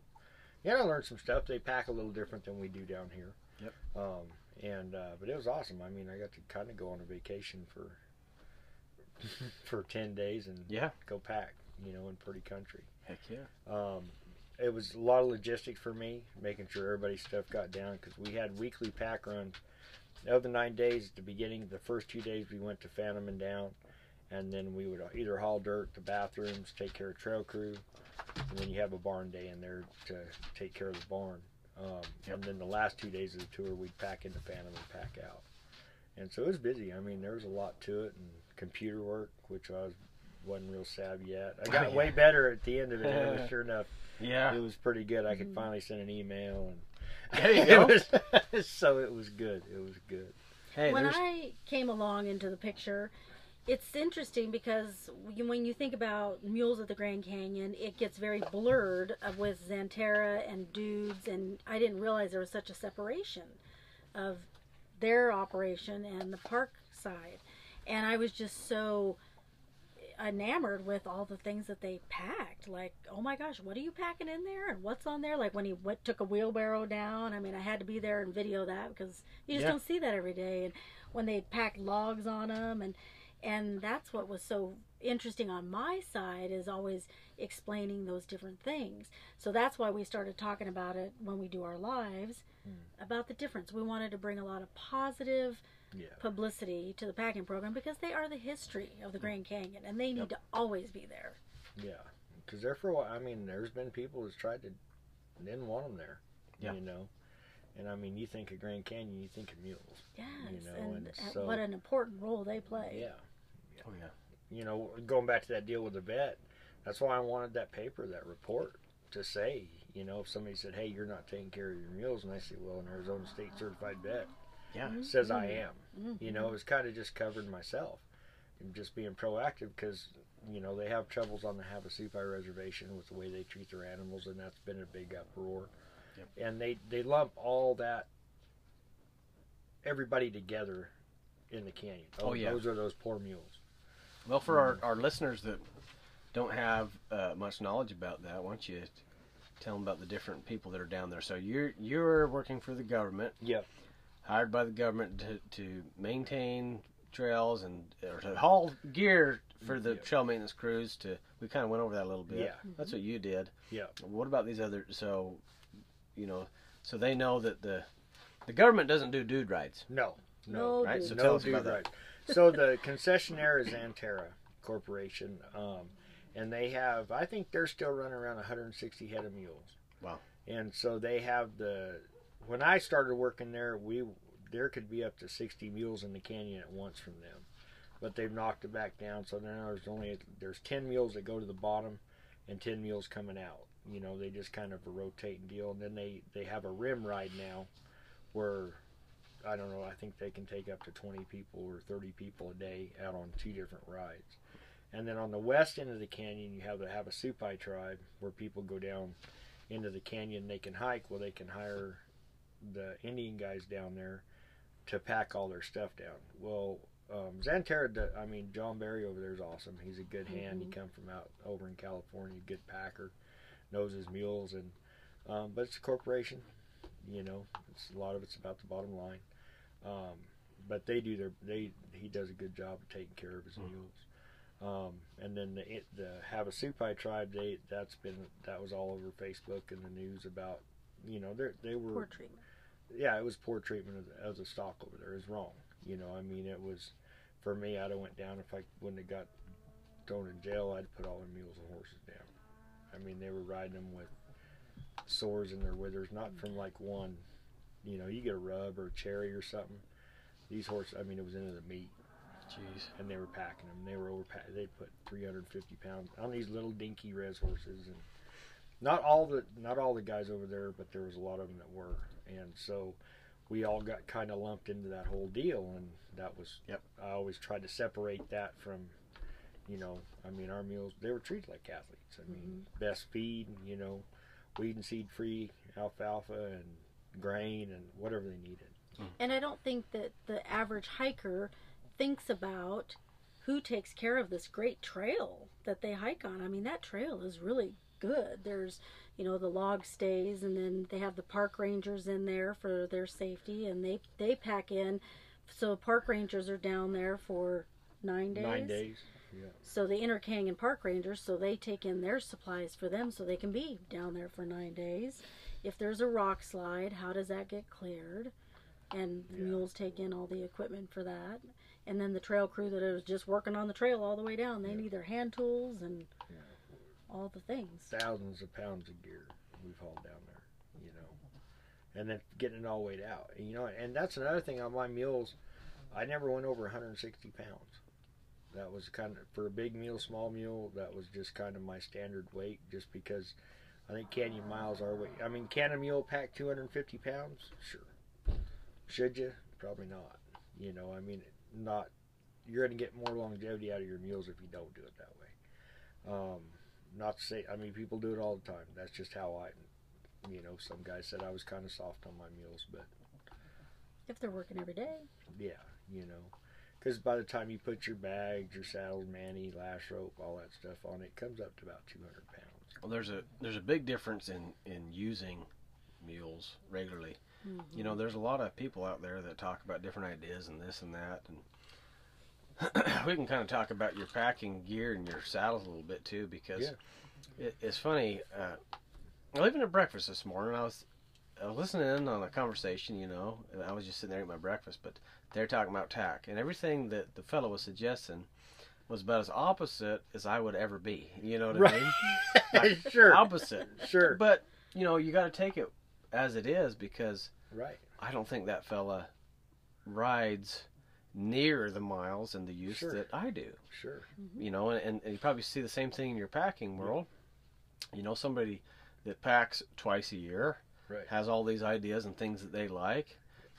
Yeah, I learned some stuff. They pack a little different than we do down here. Yep. Um, and uh, but it was awesome. I mean, I got to kind of go on a vacation for for ten days and Yeah. go pack, you know, in pretty country. Heck yeah. Um, it was a lot of logistics for me, making sure everybody's stuff got down because we had weekly pack runs. The nine days at the beginning, the first two days we went to Phantom and down, and then we would either haul dirt to bathrooms, take care of trail crew, and then you have a barn day in there to take care of the barn. Um, Yep. And then the last two days of the tour, we'd pack into Phantom and pack out. And so it was busy. I mean, there was a lot to it, and computer work, which I was wasn't real savvy yet. I got Oh, yeah. way better at the end of it. It sure enough Yeah. it was pretty good. I could Mhm. finally send an email, and There you it go. was- so it was good. It was good. Hey, when there's I came along into the picture, it's interesting because when you think about mules of the Grand Canyon, it gets very blurred with Xanterra and dudes, and I didn't realize there was such a separation of their operation and the park side. And I was just so enamored with all the things that they packed. Like, oh my gosh, what are you packing in there, and what's on there? Like when he went took a wheelbarrow down. I mean, I had to be there and video that because you just Yeah. don't see that every day. And when they packed logs on them, and and that's what was so interesting on my side is always explaining those different things. So that's why we started talking about it when we do our lives hmm. about the difference. We wanted to bring a lot of positive Yeah. publicity to the packing program because they are the history of the Grand Canyon and they need Yep. to always be there. Yeah. Because there for a while, I mean, there's been people that's tried to didn't want them there. Yeah. You know. And I mean, you think of Grand Canyon, you think of mules. Yes, you know, and, and so- what an important role they play. Yeah. oh yeah. You know, going back to that deal with the vet, that's why I wanted that paper, that report, to say, you know, if somebody said, "Hey, you're not taking care of your mules," and I say, "Well, an Arizona State certified vet Yeah. Mhm. says I am," Mhm. you know, it was kind of just covering myself and just being proactive because you know they have troubles on the Havasupai reservation with the way they treat their animals, and that's been a big uproar. Yep. And they they lump all that everybody together in the canyon. Oh, yeah. those are those poor mules. Well, for our, our listeners that don't have uh, much knowledge about that, why don't you tell them about the different people that are down there? So you're you're working for the government, Yep. Hired by the government to, to maintain trails and or to haul gear for the Yeah. trail maintenance crews. To we kind of went over that a little bit. Yeah. That's what you did. Yeah. What about these other? So, you know, so they know that the the government doesn't do dude rides. No, No, right? dude. So no tell us dude about that. rides. so the concessionaire is Xanterra Corporation, um, and they have I think they're still running around 160 head of mules. Wow. And so they have the when I started working there, we there could be up to 60 mules in the canyon at once from them, but they've knocked it back down. So now there's only there's 10 mules that go to the bottom, and 10 mules coming out. You know, they just kind of a rotating deal, and then they they have a rim ride now, where I don't know. I think they can take up to 20 people or 30 people a day out on two different rides. And then on the west end of the canyon, you have the Havasupai tribe, where people go down into the canyon. They can hike. Well, they can hire the Indian guys down there to pack all their stuff down. Well, um, Xanterra, d- I mean, John Barry over there is awesome. He's a good hand. He come from out over in California, good packer, knows his mules, and um, but it's a corporation. You know, it's a lot of it's about the bottom line. Um, but they do their they he does a good job of taking care of his mules. Um, and then the it, the Havasupai tribe they that's been that was all over Facebook and the news about you know they they were Poor treatment. Yeah, it was poor treatment of, of the stock over there. It's wrong. You know, I mean, it was for me. I'd have went down if I wouldn't have got thrown in jail. I'd put all the mules and horses down. I mean, they were riding them with sores in their withers, not from like one. You know, you get a rub or a cherry or something. These horses, I mean, it was into the meat, Jeez. and they were packing them. They were over. They put 350 pounds on these little dinky res horses, and not all the not all the guys over there, but there was a lot of them that were, and so we all got kind of lumped into that whole deal, and that was. Yep. I always tried to separate that from, you know, I mean, our mules they were treated like athletes. I mean, mm-hmm. best feed, you know, weed and seed free alfalfa and grain and whatever they needed. Hmm. And I don't think that the average hiker thinks about who takes care of this great trail that they hike on. I mean, that trail is really good. There's, you know, the log stays, and then they have the park rangers in there for their safety, and they they pack in. So park rangers are down there for nine days. Nine days. Yeah. So the Inner Canyon Park Rangers, so they take in their supplies for them, so they can be down there for nine days. If there's a rock slide, how does that get cleared? And the Yeah. mules take in all the equipment for that. And then the trail crew that is just working on the trail all the way down, they need their hand tools and all the things. thousands of pounds of gear we've hauled down there, you know, and then getting it all weighed out, you know, and that's another thing on my mules. I never went over 160 pounds. That was kind of for a big mule, small mule. That was just kind of my standard weight, just because I think Canyon Miles are weight. I mean, can a mule pack 250 pounds? Sure. Should you? Probably not. You know, I mean, not. You're going to get more longevity out of your mules if you don't do it that way. Um, not to say i mean people do it all the time that's just how i you know some guys said i was kind of soft on my mules but If they're working every day. yeah you know because by the time you put your bags your saddles manny lash rope all that stuff on it, it comes up to about 200 pounds Well, there's a there's a big difference in in using mules regularly. Mm-hmm. You know, there's a lot of people out there that talk about different ideas and this and that, and we can kind of talk about your packing gear and your saddles a little bit too, because Yeah. it, it's funny. Uh, I was leaving at breakfast this morning. I was I was listening in on a conversation, you know, and I was just sitting there eating my breakfast, but they're talking about tack, and everything that the fellow was suggesting was about as opposite as I would ever be. You know what I mean? right sure Opposite. sure But you know, you got to take it as it is because right I don't think that fella rides near the miles and the use Sure. that I do. sure You know, and, and you probably see the same thing in your packing world. You know, somebody that packs twice a year right has all these ideas and things that they like,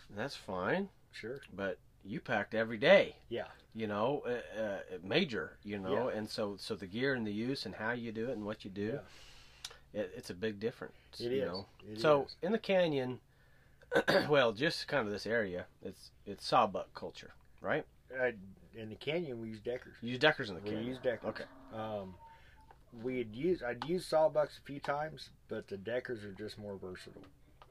and that's fine. sure But you packed every day. yeah You know, uh, uh, major. You know, and so so the gear and the use and how you do it and what you do, it, it's a big difference. It you is. know. It so is. in the canyon, well, just kind of this area, it's it's sawbuck culture, right? uh, in the canyon we use deckers You use deckers in the we canyon. use deckers Okay. um we'd use i'd use sawbucks a few times but the deckers are just more versatile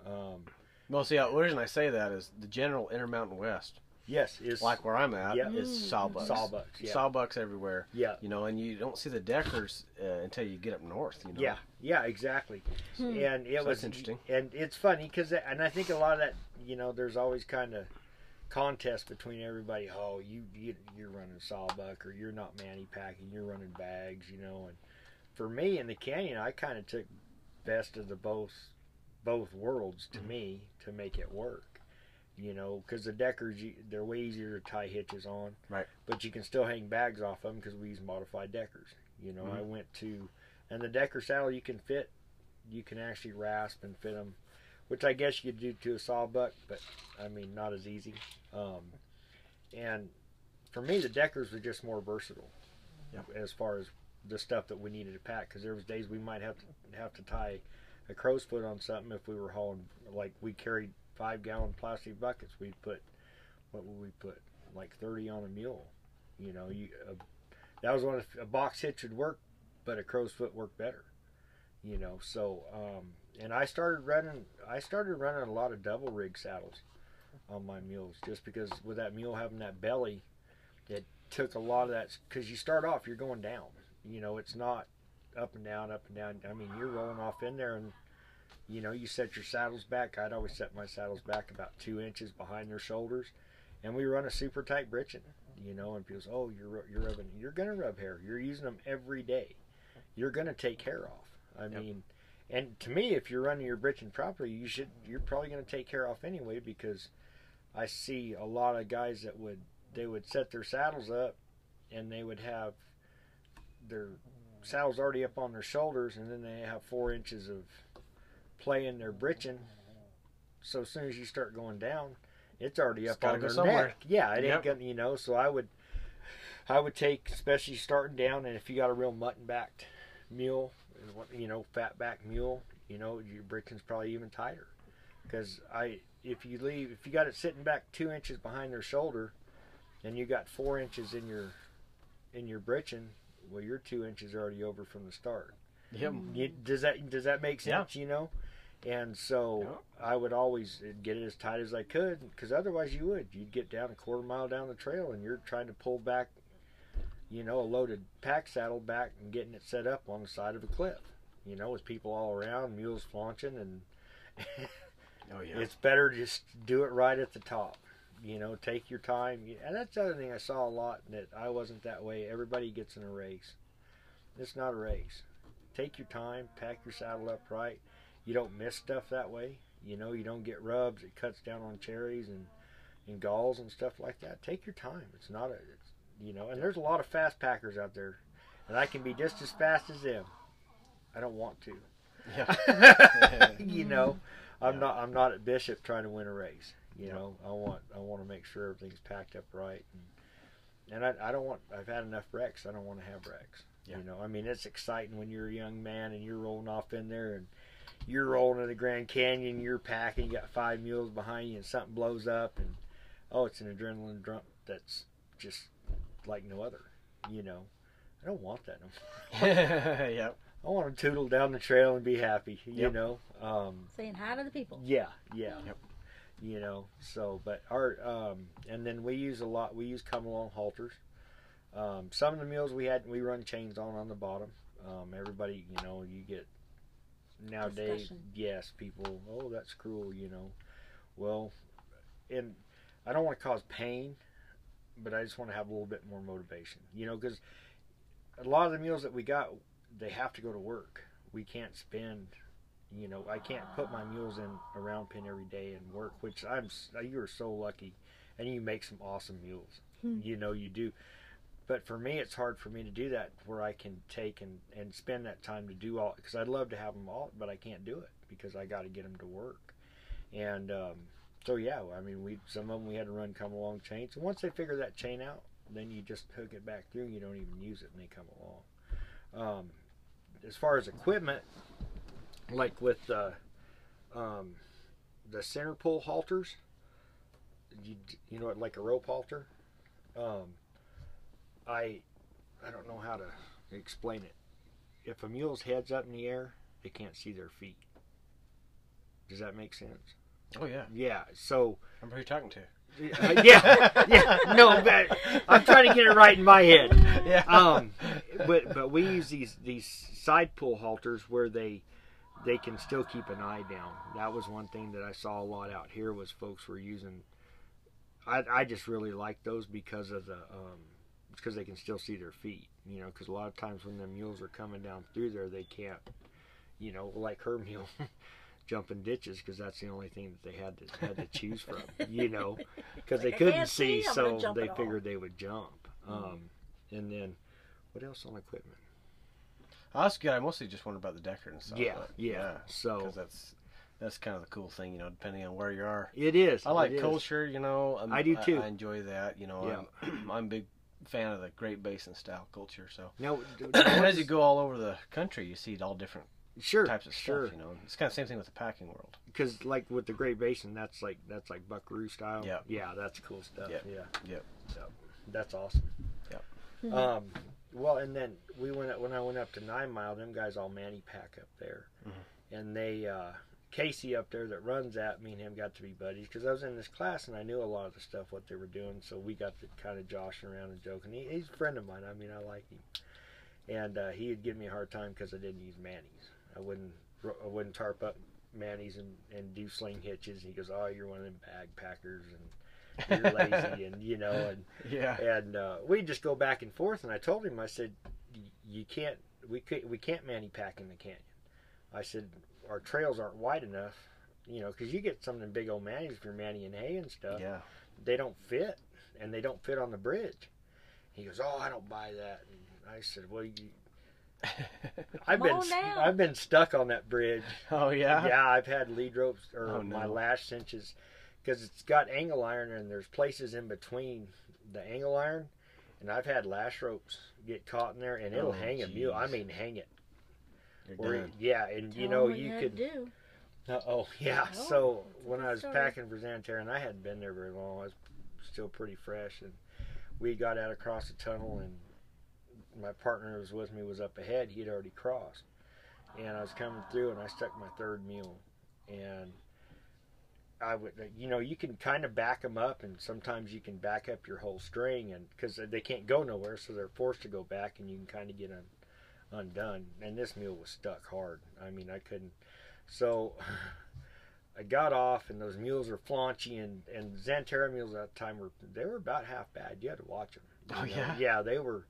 um Well, see, uh, the reason I say that is the general Intermountain West Yes, is like where I'm at, Yeah. is Mm. sawbucks. sawbucks. Yeah, Sawbucks everywhere. yeah, You know, and you don't see the deckers uh, until you get up north. You know. yeah, yeah, exactly. Hmm. And it So was that's interesting. And it's funny because, and I think a lot of that, you know, there's always kind of contest between everybody. Oh, you, you you're running sawbuck, or you're not manny packing, you're running bags, you know. And for me in the canyon, I kind of took best of the both both worlds to Mhm. me to make it work. You know, because the deckers, they're way easier to tie hitches on. Right. But you can still hang bags off them because we use modified deckers. You know, I Mhm. went to, and the decker saddle you can fit, you can actually rasp and fit them, which I guess you could do to a sawbuck, but I mean not as easy. Um, and for me, the deckers were just more versatile Yeah. as far as the stuff that we needed to pack because there was days we might have to have to tie a crow's foot on something if we were hauling like we carried five gallon plastic buckets we'd put what would we put like 30 on a mule you know you uh, that was one of a box hitch would work but a crow's foot worked better you know so um, and i started running i started running a lot of double rig saddles on my mules just because with that mule having that belly it took a lot of that because you start off you're going down. You know it's not up and down up and down. I mean you're rolling off in there and you know you set your saddles back. I'd always set my saddles back about two inches behind their shoulders. And we run a super tight britchin you know and people say oh you're you're rubbing you're gonna rub hair. You're using them every day. You're gonna take hair off. I Yep. mean and to me if you're running your britchin properly you should you're probably gonna take hair off anyway because i see a lot of guys that would they would set their saddles up and they would have their saddles already up on their shoulders and then they have four inches of play in their britchin so as soon as you start going down it's already It's up on their somewhere. neck yeah it Yep. ain't gonna you know so i would i would take especially starting down and if you got a real mutton backed mule you know fat back mule you know your britchin's probably even tighter. Because i if you leave if you got it sitting back two inches behind their shoulder and you got four inches in your in your britchin well you're two inches already over from the start. Yep. you, does that does that make sense Yeah. you know? And so i would always uh, get it as tight as i could because otherwise you would. You'd get down a quarter mile down the trail and you're trying to pull back you know a loaded pack saddle back and getting it set up on the side of a cliff you know with people all around mules flaunching and Oh yeah. it's better just do it right at the top. You know, take your time. And that's the other thing I saw a lot that I wasn't that way. Everybody gets in a race. It's not a race. Take your time, pack your saddle up right. You don't miss stuff that way. You know, you don't get rubs. It cuts down on cherries and, and galls and stuff like that. Take your time. It's not a, you know, and there's a lot of fast packers out there. And I can be just as fast as them. I don't want to. yeah. you know, mm-hmm. I'm Yeah. not I'm not at Bishop trying to win a race. You know, I want I want to make sure everything's packed up right, and and I, I don't want I've had enough wrecks. I don't want to have wrecks. Yeah. You know, I mean it's exciting when you're a young man and you're rolling off in there and you're rolling in the Grand Canyon. You're packing. You got five mules behind you, and something blows up, and oh, it's an adrenaline dump that's just like no other. You know, I don't want that. No more. yep. I want to tootle down the trail and be happy. You Yep. know. Um, Saying hi to the people. yeah, yeah. Yep. You know, so but our um, and then we use a lot. We use come along halters. Um, some of the mules we had we run chains on on the bottom. Um, everybody, you know, you get nowadays. Discussion. Yes, people. Oh, that's cruel. You know. Well, and I don't want to cause pain, but I just want to have a little bit more motivation. You know, because a lot of the mules that we got, they have to go to work. We can't spend you know, I can't put my mules in a round pen every day and work, which I'm. You are so lucky, and you make some awesome mules. Hmm. You know you do, but for me, it's hard for me to do that where I can take and and spend that time to do all because I'd love to have them all, but I can't do it because I got to get them to work, and um, so yeah, I mean, we some of them we had to run come along chains, and once they figure that chain out, then you just hook it back through, and you don't even use it, and they come along. Um, as far as equipment, like with uh, um, the center pull halters, you you know, like a rope halter. Um, I I don't know how to explain it. If a mule's head's up in the air, they can't see their feet. Does that make sense? Oh yeah. Yeah. So Remember who you're talking to? Uh, yeah, yeah. No, but I'm trying to get it right in my head. Yeah. Um, but but we use these these side pull halters where they they can still keep an eye down. That was one thing that I saw a lot out here was folks were using. I I just really like those because of the um, because they can still see their feet. You know, because a lot of times when the mules are coming down through there, they can't. You know, like her mule. jumping ditches because that's the only thing that they had to had to choose from. You know, because they couldn't see, see, so they it all. figured they would jump. Um, and then, what else on equipment? Oh, that's good. I mostly just wondered about the Decker and stuff. Yeah, but- yeah. So because that's that's kind of the cool thing, you know, depending on where you are. it is. I like it is. culture, you know. I'm- I do too. I, enjoy that, you know. Yeah. I'm, I'm a big fan of the Great Basin style culture. So No, d- as you go all over the country, you see all different sure, types of sure. stuff. You know, it's kind of same thing with the packing world. Because like with the Great Basin, that's like that's like Buckaroo style. Yeah. yeah, that's cool stuff. Yep. Yeah, Yep. So that's awesome. Yep. Um, well, and then we went up, when I went up to Nine Mile. Them guys all manny pack up there, Mhm. and they uh, Casey up there that runs that. Me and him got to be buddies because I was in this class and I knew a lot of the stuff what they were doing. So we got to kind of joshing around and joking. He, he's a friend of mine. I mean, I like him, and uh, he'd give me a hard time because I didn't use mannies. I wouldn't I wouldn't tarp up mannies and, and do sling hitches. He goes, "Oh, you're one of them bag packers and you're lazy," and you know, and Yeah. and uh, we just go back and forth. And I told him, I said, "You can't, we can't, we can't manny pack in the canyon." I said, "Our trails aren't wide enough, you know, because you get some of them big old mannies if you're mannying hay and stuff. Yeah. They don't fit, and they don't fit on the bridge." He goes, "Oh, I don't buy that." And I said, "Well, you." I've Come been now. I've been stuck on that bridge. oh yeah. Yeah, I've had lead ropes or Oh, my no. lash cinches because it's got angle iron and there's places in between the angle iron, and I've had lash ropes get caught in there and it'll Oh, hang a mule. I mean, hang it. You're Or, done. yeah, and you Tell know 'em what you could. do. Uh, oh yeah. Oh, so when I was story. packing for Xanterra, and I hadn't been there very long, I was still pretty fresh, and we got out across the tunnel, and my partner who was with me was up ahead. He had already crossed, and I was coming through, and I stuck my third mule, and I would, you know, you can kind of back them up, and sometimes you can back up your whole string, and because they can't go nowhere, so they're forced to go back, and you can kind of get un, undone. And this mule was stuck hard. I mean, I couldn't. So I got off, and those mules were flaunchy, and and Xanterra mules at the time were they were about half bad. You had to watch them. Oh, yeah? yeah, they were.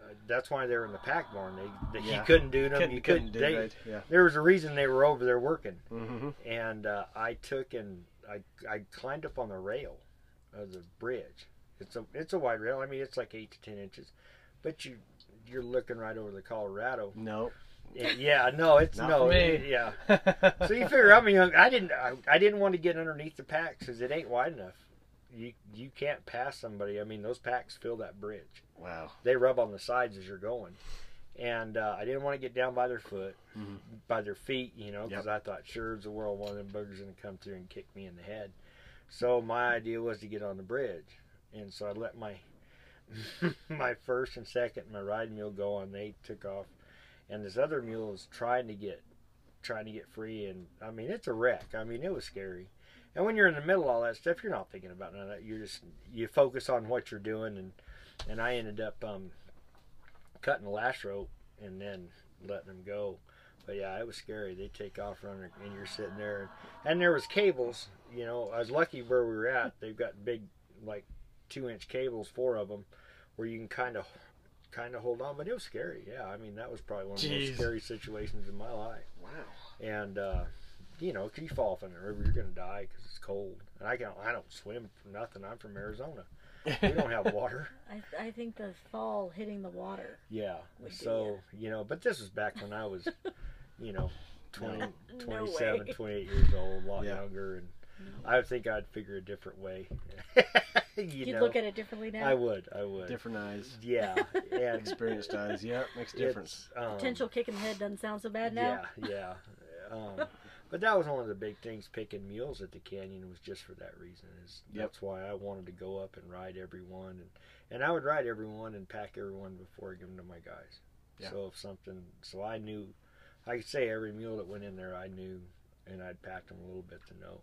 Uh, that's why they were in the pack barn. They, they Yeah. you couldn't do them. Couldn't, you couldn't couldn't. do they, it. Yeah. There was a reason they were over there working, Mm-hmm. and uh, I took and I I climbed up on the rail of the bridge. It's a it's a wide rail. I mean, it's like eight to ten inches, but you you're looking right over the Colorado. No. Yeah, yeah, no, it's Not no, yeah. So you figure I'm young. I didn't. I, I didn't want to get underneath the packs because it ain't wide enough. You you can't pass somebody. I mean, those packs fill that bridge. Wow. They rub on the sides as you're going, and uh, I didn't want to get down by their foot, Mhm. by their feet. You know, because I thought sure as the world one of them boogers gonna come through and kick me in the head. So my idea was to get on the bridge, and so I let my my first and second my ride mule go on. They took off, and this other mule was trying to get trying to get free, and I mean it's a wreck. I mean it was scary. And when you're in the middle of all that stuff, you're not thinking about none of that. You're just you focus on what you're doing, and and I ended up um, cutting the lash rope and then letting them go. But yeah, it was scary. They take off running, and you're sitting there, and there was cables. You know, I was lucky where we were at. They've got big, like two inch cables, four of them, where you can kind of, kind of hold on. But it was scary. Yeah, I mean that was probably one of the Jeez. most scary situations in my life. Wow. And uh, you know, 'cause you fall off in the river, you're gonna die because it's cold. And I can I don't swim for nothing. I'm from Arizona. We don't have water. I, I think the fall hitting the water. Yeah. So, you know, but this was back when I was, you know, 20, No 27, way. 28 years old, a lot Yeah. younger. And I think I'd figure a different way. you You'd know, look at it differently now. I would. I would. Different eyes. Yeah. And Experienced eyes. Yeah, makes a difference. um, Potential kick in the head doesn't sound so bad now. Yeah. Yeah. Um, but that was one of the big things picking mules at the canyon was just for that reason. Is Yep. that's why I wanted to go up and ride every one, and and I would ride every one and pack every one before I give them to my guys. Yeah. So if something, so I knew, I could say every mule that went in there I knew, and I'd packed them a little bit to know.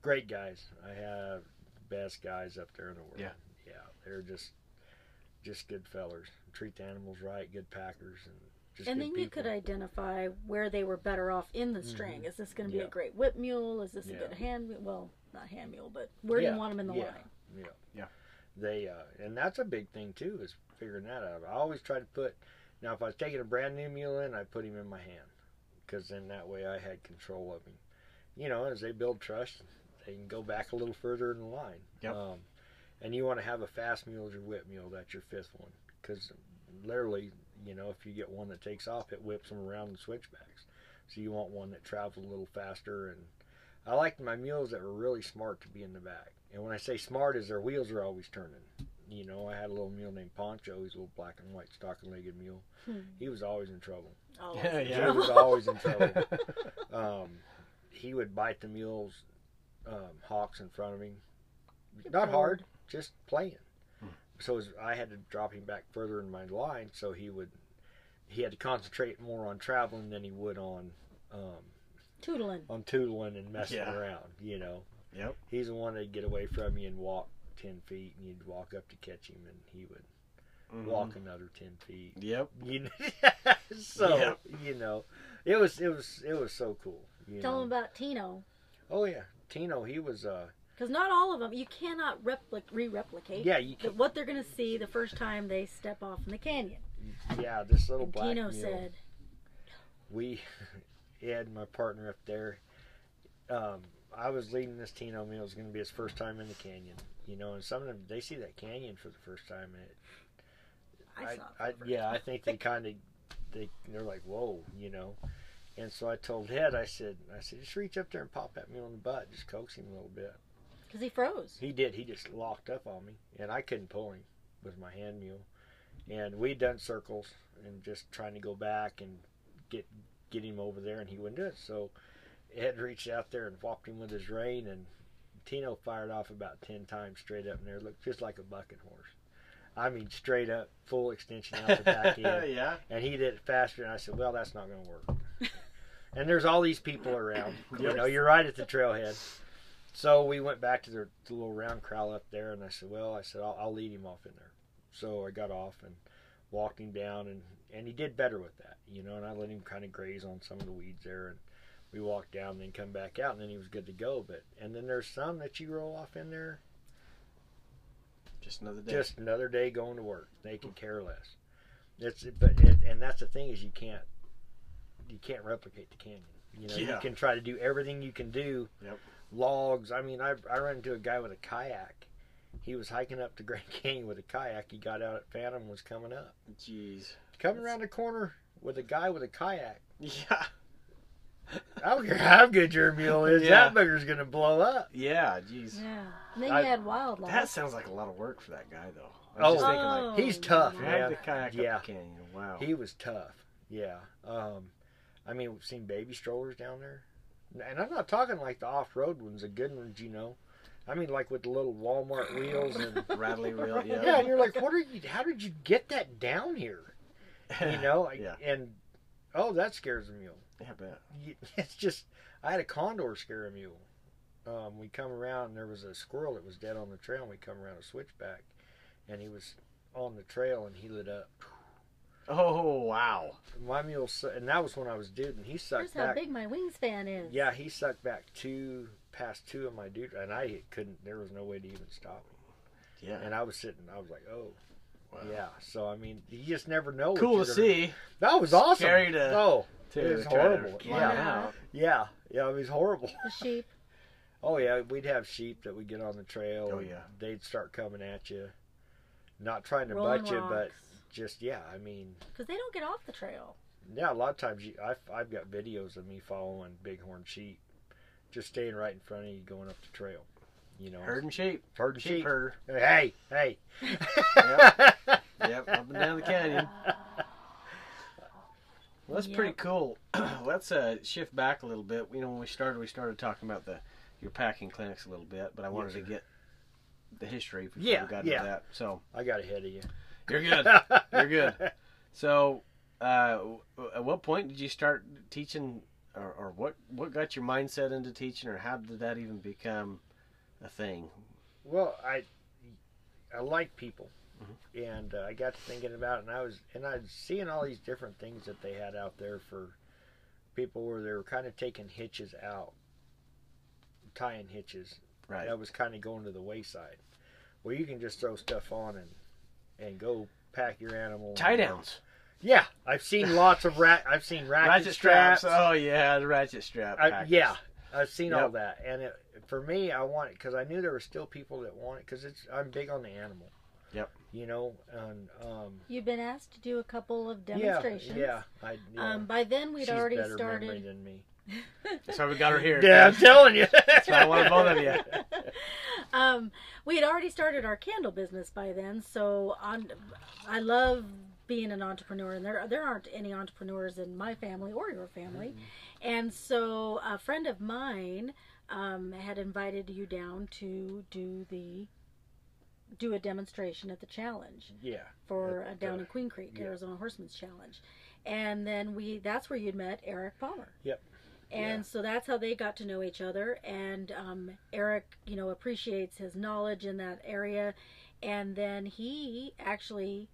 great guys. I have best guys up there in the world. Yeah. yeah, they're just just good fellers. Treat the animals right, good packers, and just and good then you could identify where they were better off in the string. Is this going to be Yeah. a great whip mule? Is this a good hand mule? Well, not hand mule, but where do you want them in the yeah. line? Yeah. Yeah. They uh, and that's a big thing too is figuring that out. I always try to put now if I was taking a brand new mule in, I put him in my hand because then that way I had control of him. You know, as they build trust, they can go back a little further in the line. Yep. Um, and you want to have a fast mule as your whip mule. That's your fifth one because literally, you know, if you get one that takes off, it whips them around the switchbacks. So you want one that travels a little faster and I liked my mules that were really smart to be in the back. And when I say smart, is their wheels are always turning. You know, I had a little mule named Poncho. He's a little black and white stock-legged mule. Hmm. He was always in trouble. Oh, Yeah, yeah. He was always in trouble. Um, he would bite the mules, um, hocks in front of him. Not hard, just playing. So as I had to drop him back further in my line, so he would. He had to concentrate more on traveling than he would on um, Tootling. on tootling and messing Yeah. around. You know, Yep. he's the one that'd get away from you and walk ten feet, and you'd walk up to catch him, and he would Mhm. walk another ten feet. Yep. You know, so Yep. you know, it was it was it was so cool. You Tell know? them about Tino. Oh yeah, Tino. He was uh Because not all of them, you cannot repli- re-replicate yeah you can what they're going to see the first time they step off in the canyon. yeah this little And black Tino mule. said, we Ed, my partner up there. Um, I was leading this Tino mule. It was going to be his first time in the canyon. You know, and some of them they see that canyon for the first time, and it I, I, I, for the first yeah, I think they kind of they they're like whoa, you know. And so I told Ed, I said, I said, just reach up there and pop that mule in the butt, just coax him a little bit. Because he froze. He did. He just locked up on me, and I couldn't pull him with my hand mule. And we'd done circles and just trying to go back and get get him over there, and he wouldn't do it. So Ed reached out there and whopped him with his rein, and Tino fired off about ten times straight up in there. Looked just like a bucking horse. I mean, straight up, full extension out the back end yeah. and he did it faster. And I said, "Well, that's not going to work." and there's all these people around. You know, you're right at the trailhead. So we went back to the, the little round corral up there, and I said, "Well, I said I'll, I'll lead him off in there." So I got off and walked him down, and and he did better with that, you know. And I let him kind of graze on some of the weeds there, and we walked down, and then come back out, and then he was good to go. But and then there's some that you roll off in there, Just another day. just another day going to work. They can care less. It's but it, and that's the thing is you can't you can't replicate the canyon. You know, you can try to do everything you can do. Yep. Logs. I mean, I I ran into a guy with a kayak. He was hiking up the Grand Canyon with a kayak. He got out at Phantom, was coming up, Jeez. coming around the corner with a guy with a kayak. Yeah. I don't care how good your mule is, Yeah. that bugger's gonna blow up. Yeah. Jeez. Yeah. And then I- you had wildlife. That sounds like a lot of work for that guy, though. I Oh. just thinking, like, He's tough, yeah. drag man. the kayak Yeah. up the canyon. Wow. He was tough. Yeah. Um, I mean, we've seen baby strollers down there, and I'm not talking like the off-road ones, the good ones, you know. I mean, like with the little Walmart wheels and Rattly reel. Yeah. yeah, and you're like, what are you? How did you get that down here? You know, yeah. and oh, that scares a mule. Yeah. I bet. It's just, I had a condor scare a mule. Um, we come around and there was a squirrel that was dead on the trail, and we come around a switchback, and he was on the trail and he lit up. Oh wow. My mule, and that was when I was dude, and he sucked. Here's sucked how back. big my wingspan is. Yeah, he sucked back two past two of my dude, and I couldn't. There was no way to even stop him. Yeah. And I was sitting. I was like, oh, Wow. yeah. So I mean, you just never know. what Cool you're to gonna- see. That was awesome. Scary to- oh, To It was try to horrible. Yeah. yeah, yeah. It was horrible. The sheep. Oh yeah, we'd have sheep that would get on the trail. Oh, yeah. They'd start coming at you, not trying to Rolling butt you, but rocks. Just yeah. I mean, Because they don't get off the trail. yeah. A lot of times, you, I've I've got videos of me following bighorn sheep, just staying right in front of you going up the trail. You know, Herding sheep. herding Sheep sheep. herder. Hey, hey. Yep. Yep. Up and down the canyon. Well, that's Yep. pretty cool. Let's uh, shift back a little bit. You know, when we started, we started talking about the your packing clinics a little bit, but I wanted Yes, to get the history before Yeah, we got yeah. into that. So I got ahead of you. You're good. You're good. So, uh, at what point did you start teaching or, or what what got your mindset into teaching, or how did that even become a thing? Well, I I like people, and uh, I got to thinking about it, and I was and I was seeing all these different things that they had out there for people where they were kind of taking hitches out, tying hitches. Right. That was kind of going to the wayside. Well, you can just throw stuff on and and go pack your animal. Tie downs, Yeah, I've seen lots of rat. I've seen ratchet, ratchet straps. Oh yeah, the ratchet strap. I, yeah, I've seen all that, and it, for me, I want it because I knew there were still people that want it because it's I'm big on the animal. Yep. You know, and um, You've been asked to do a couple of demonstrations. yeah, I, yeah. Um, by then we'd She's already started. than me. So we got her here. Yeah, I'm telling you. That's why I wanted both of you. um, we had already started our candle business by then, so on. I love being an entrepreneur, and there there aren't any entrepreneurs in my family or your family, Mm-hmm. and so a friend of mine um, had invited you down to do the do a demonstration at the challenge Yeah, for uh, down in Queen Creek, yeah. Arizona Horseman's Challenge, and then we that's where you'd met Eric Palmer. Yep. And Yeah. so that's how they got to know each other. And um, Eric, you know, appreciates his knowledge in that area. And then he actually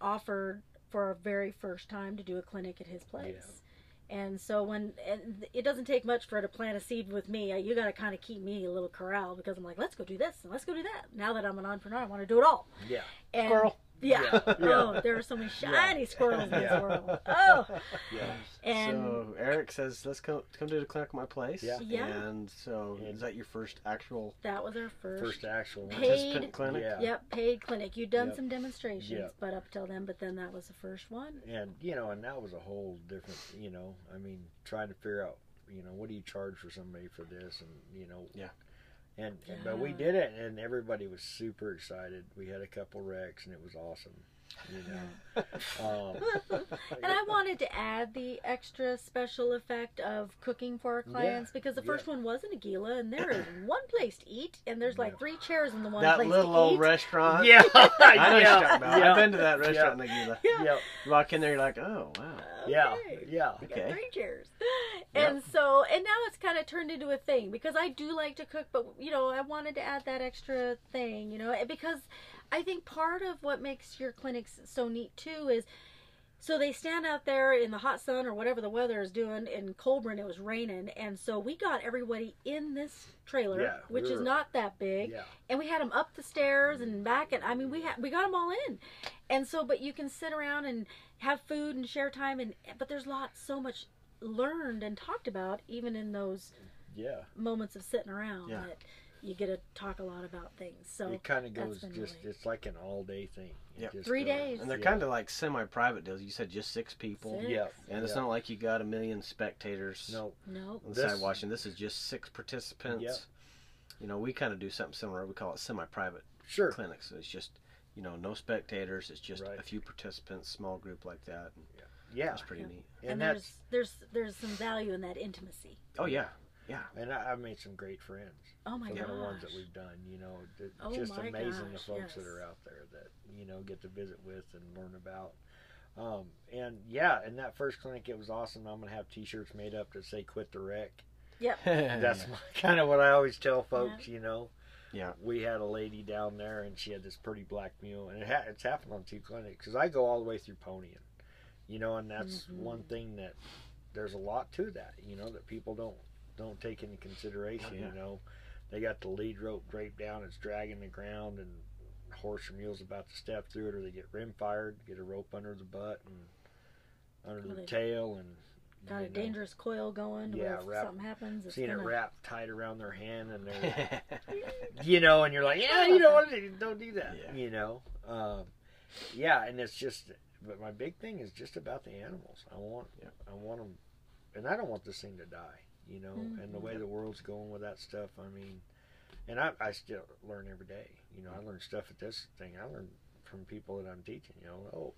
offered for our very first time to do a clinic at his place. And so when and it doesn't take much for her to plant a seed with me, you got to kind of keep me a little corral because I'm like, let's go do this and let's go do that. Now that I'm an entrepreneur, I want to do it all. yeah, And, Squirrel. Yeah. Yeah. Oh, there are so many shiny squirrels in this Yeah. world. Oh. yeah. And so Eric says, "Let's come come to the clinic at my place." Yeah. Yeah. And so, And- is that your first actual that was our first. First actual. Paid- clinic? Yeah. Yep, paid clinic. You'd done Yep. some demonstrations, Yep. but up till then, but then that was the first one. and you know, and that was a whole different. You know, I mean, trying to figure out, you know, what do you charge for somebody for this, and you know, Yeah. And, and but we did it, and everybody was super excited. We had a couple wrecks, and it was awesome. You know, um, And I wanted to add the extra special effect of cooking for our clients because the yeah. first one was in Aguila, and there is one place to eat, and there's like Yeah. three chairs in the one that place little to old eat. restaurant. yeah, I know what you're yeah, talking about. yeah, I've been to that restaurant in Aguila. Yeah. yeah, You walk in there, you're like, oh wow. yeah, Okay. yeah. We got Okay. three chairs. Yep. And so, and now it's kind of turned into a thing because I do like to cook, but you know, I wanted to add that extra thing, you know, because I think part of what makes your clinics so neat too is so they stand out there in the hot sun or whatever the weather is doing. In Colburn, it was raining, and so we got everybody in this trailer, Yeah, we which is not that big Yeah, and we had them up the stairs and back and i mean we had we got them all in and so but you can sit around and have food and share time and but there's lots so much learned and talked about even in those yeah. moments of sitting around Yeah. that you get to talk a lot about things so it kind of goes just. really- It's like an all-day thing. It Yep. just Three goes. days. And they're Yeah. kind of like semi-private deals. You said just six people, Six. Yeah, and it's yeah. not like you got a million spectators. No, no on the This- side watching. This is just six participants. Yep. You know, we kind of do something similar. We call it semi-private sure. clinics. So it's just, you know, no spectators. It's just Right. a few participants, small group like that. And Yeah, That's pretty Yeah. neat. and, and, that's there's there's there's some value in that intimacy Oh yeah, yeah. and I, I've made some great friends. oh my god! some of the ones that we've done. You know, it's Oh just my amazing gosh, the folks that are out there that you know get to visit with and learn about. Um, and yeah, in that first clinic, it was awesome. I'm gonna have T-shirts made up that say "Quit the Wreck." yep That's my, kind of what I always tell folks. You know, Yeah. we had a lady down there, and she had this pretty black mule, and it ha- it's happened on two clinics because I go all the way through ponying. You know, and that's Mhm. one thing that there's a lot to that. You know, that people don't don't take into consideration. Yeah. You know, they got the lead rope draped down, it's dragging the ground, and horse or mule's about to step through it, or they get rim fired, get a rope under the butt and under Well, the tail, and got a know, dangerous coil going Yeah, where if wrap- something happens it's Seeing gonna, it wrapped tight around their hand, and they're you know, and you're like, yeah, you know what, don't do that, Yeah. you know, um, yeah, and it's just, but my big thing is just about the animals. I want, Yeah. I want them, and I don't want this thing to die, you know, and the Mhm. way the world's going with that stuff, I mean, and I, I still learn every day, you know, I learn stuff at this thing, I learn from people that I'm teaching, you know, oh,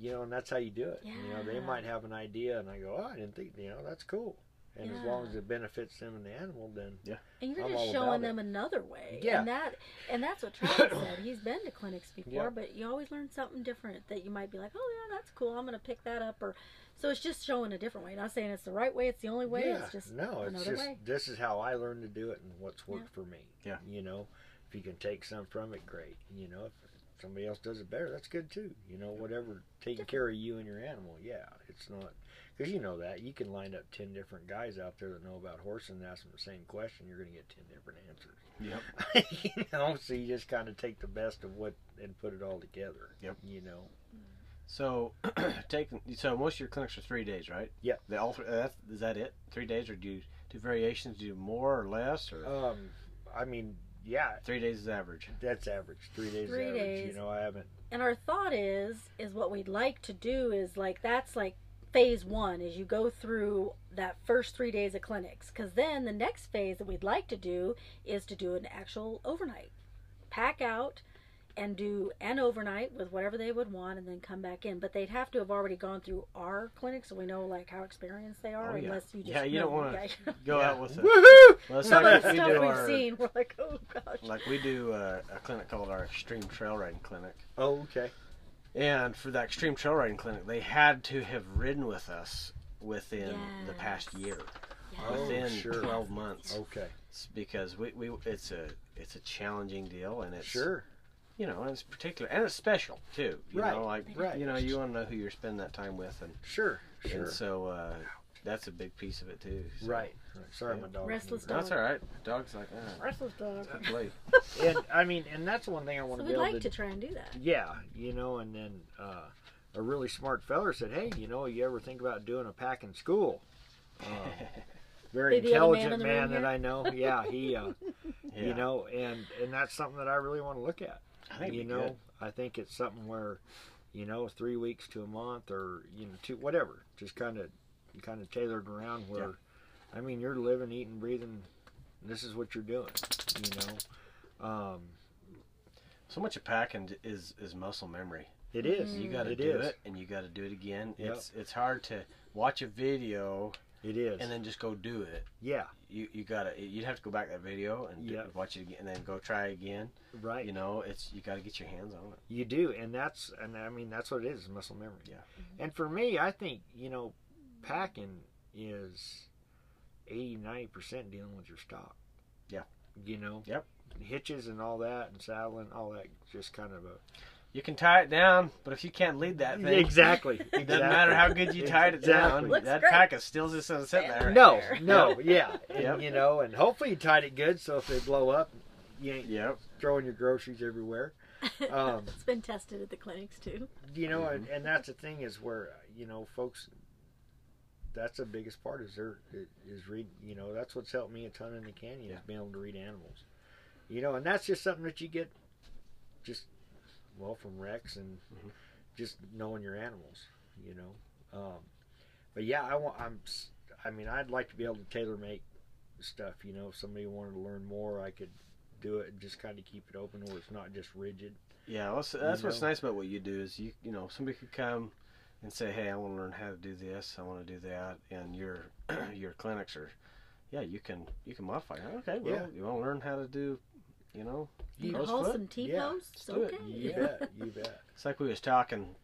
you know, and that's how you do it. You know, they might have an idea, and I go, oh, I didn't think, you know, that's cool. And as long as it benefits them and the animal, then yeah. And you're I'm just showing about them another way. Yeah. And that and that's what Travis said. He's been to clinics before, Yeah. but you always learn something different that you might be like, Oh yeah, that's cool, I'm gonna pick that up or so it's just showing a different way. Not saying it's the right way, it's the only way, yeah, it's just no, it's another just way. this is how I learned to do it and what's worked for me. Yeah. You know, if you can take some from it, great. You know, if somebody else does it better, that's good too. You know, whatever taking care of you and your animal, yeah, it's not because you know that you can line up ten different guys out there that know about horses and ask them the same question, you're going to get ten different answers. Yep. you know, so you just kind of take the best of what and put it all together. Yep. You know. Mm. So, taking so most of your clinics are three days, right? Yeah. They all uh, that's, is that it? Three days, or do you do variations? Do you do more or less, or Um, I mean, yeah, three days is average? that's average. Three days. Three average. days. You know, I haven't. And our thought is is what we'd like to do is like that's like phase one is you go through that first three days of clinics because then the next phase that we'd like to do is to do an actual overnight pack out and do an overnight with whatever they would want and then come back in but they'd have to have already gone through our clinic so we know like how experienced they are Oh, yeah. unless you just Yeah, you know don't wanna- Go Yeah. out with a, Woohoo! well, some like of the we stuff do we've our, seen we're like oh gosh like we do a, a clinic called our Extreme Trail Riding Clinic, Oh, okay. and for that Extreme Trail Riding Clinic, they had to have ridden with us within the past Yes. year, Oh, within sure. twelve months. Okay. It's because we, we it's a it's a challenging deal, and it's Sure. You know, and it's particular and it's special too. You Right, know, like right. you know, you want to know who you're spending that time with, and, Sure. Sure. and so uh, that's a big piece of it too. so- Right. right. Sorry, Yeah. my dog. Restless dog. That's dog. all right. Dog's like, ah, restless dog play. And I mean, and that's one thing I want so to we'd be able like to. to try and do that Yeah, you know, and then uh, a really smart feller said, "Hey, you know, you ever think about doing a pack in school?" Uh, very Be the other man intelligent in man, that? I know. Yeah, he, uh, Yeah. you know, and and that's something that I really want to look at. I think you know, good. I think it's something where, you know, three weeks to a month or you know, two whatever, just kind of, kind of tailored around where, I mean, you're living, eating, breathing. This is what you're doing. You know, um, So much of packing is is muscle memory. it is. You got to do is. it, and you got to do it again. Yep. It's it's hard to watch a video It is. and then just go do it. yeah. You you gotta you'd have to go back to that video and do, Yep. watch it again, and then go try again. Right. You know, it's you got to get your hands on it. You do, and that's and I mean that's what it is, muscle memory. Yeah. Mm-hmm. And for me, I think you know, packing is 80 90 percent dealing with your stock. Yeah. You know. Yep. Hitches and all that, and saddling, all that, just kind of a You can tie it down, but if you can't lead that thing, exactly. it doesn't matter how good you tied it down. Looks That great. pack is still just gonna sit there. No, there. no, yeah, and, Yep. you know, and hopefully you tied it good, so if they blow up, you ain't Yep. throwing your groceries everywhere. Um, it's been tested at the clinics too you know and, Mm-hmm. and that's the thing is where you know folks that's the biggest part is there is read you know that's what's helped me a ton in the canyon Yeah. is being able to read animals you know and that's just something that you get just well from wrecks and Mhm. just knowing your animals you know um, but yeah i want i'm I mean i'd like to be able to tailor make stuff you know if somebody wanted to learn more i could do it and just kind of keep it open where it's not just rigid Yeah, that's, that's what's know? nice about what you do is you you know somebody could come and say, hey, I want to learn how to do this, I want to do that, and your your clinics are, yeah, you can you can modify. it. Okay, well, Yeah. you want to learn how to do, you know, You Rose a foot? wholesome T Yeah, posts? do it. Okay. you bet you bet it's like we was talking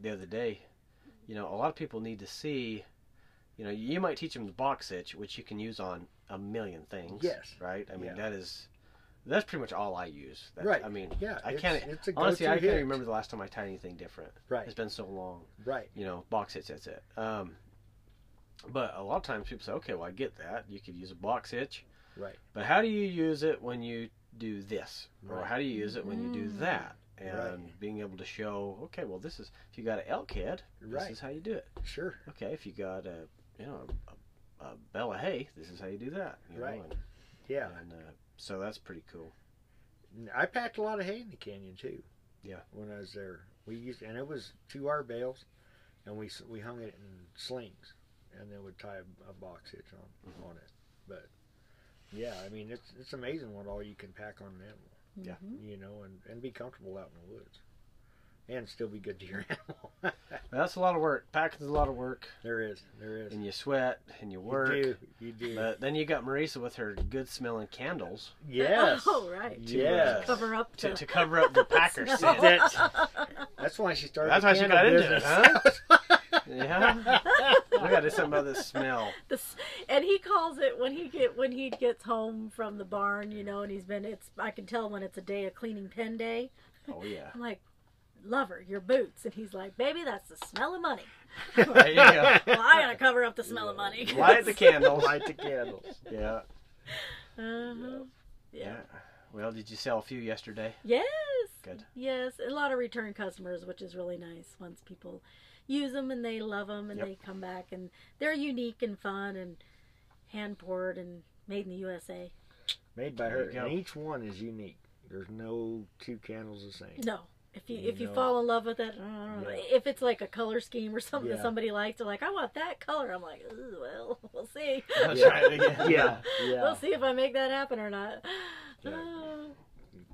the other day. You know, a lot of people need to see. You know, you might teach them the box hitch, which you can use on a million things. Yes. Right. I mean, Yeah. that is that's pretty much all I use. That's, Right. I mean, Yeah, I can't it's a honestly. I go-to can't hitch. remember the last time I tied anything different. Right, It's been so long. right. you know, box hitch, that's it. Um, but a lot of times people say, okay, well, I get that. You could use a box hitch. Right. But how do you use it when you do this? Or how do you use it when you do Mm. that? And Right. being able to show, okay, well, this is, if you got an elk head, this Right. is how you do it. Sure. Okay, if you got a, you know, a, a bale of hay, this is how you do that. You Right. Know? And, Yeah. and uh, so that's pretty cool. I packed a lot of hay in the canyon too. Yeah. When I was there, we used and it was two R bales, and we we hung it in slings, and then would tie a, a box hitch on Mhm. on it. But yeah, I mean it's it's amazing what all you can pack on an animal, Yeah. Mhm. you know, and and be comfortable out in the woods. and still be good to your animal. That's a lot of work. Packing's a lot of work, there is, there is. and you sweat and you work. You do, you do. But then you got Marisa with her good smelling candles yes. Oh, right. Yes. Cover up to, the to cover up the Packer scent. That's, that's why she started. That's the why she candle got into it, huh? Yeah. We got to do something about this smell. the and he calls it when he get when he gets home from the barn, you know, and he's been it's I can tell when it's a day of cleaning pen day. Oh yeah. I'm like, lover, your boots, and he's like, baby, that's the smell of money. There you go. Well, I gotta cover up the smell of money. Light the candles. Light the candles. Yeah. Uh-huh. Yeah. Yeah. Well, did you sell a few yesterday? Yes. Good. Yes, a lot of return customers, which is really nice. Once people use them and they love them and Yep. they come back and they're unique and fun and hand poured and made in the USA. Made by her, and each one is unique. There's no two candles the same. No. If you if you fall in love with it, I don't know. Yeah. if it's like a color scheme or something that somebody likes, they're like, I want that color. I'm like, well, we'll see. Yeah. try it again. Yeah, yeah. We'll see if I make that happen or not. Yeah. Uh,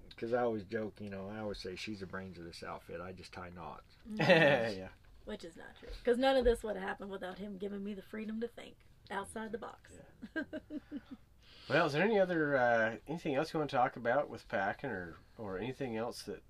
Because I always joke, you know, I always say she's the brains of this outfit. I just tie knots. yeah. Which is not true because none of this would have happened without him giving me the freedom to think outside the box. Well, is there any other uh, anything else you want to talk about with packing, or or anything else that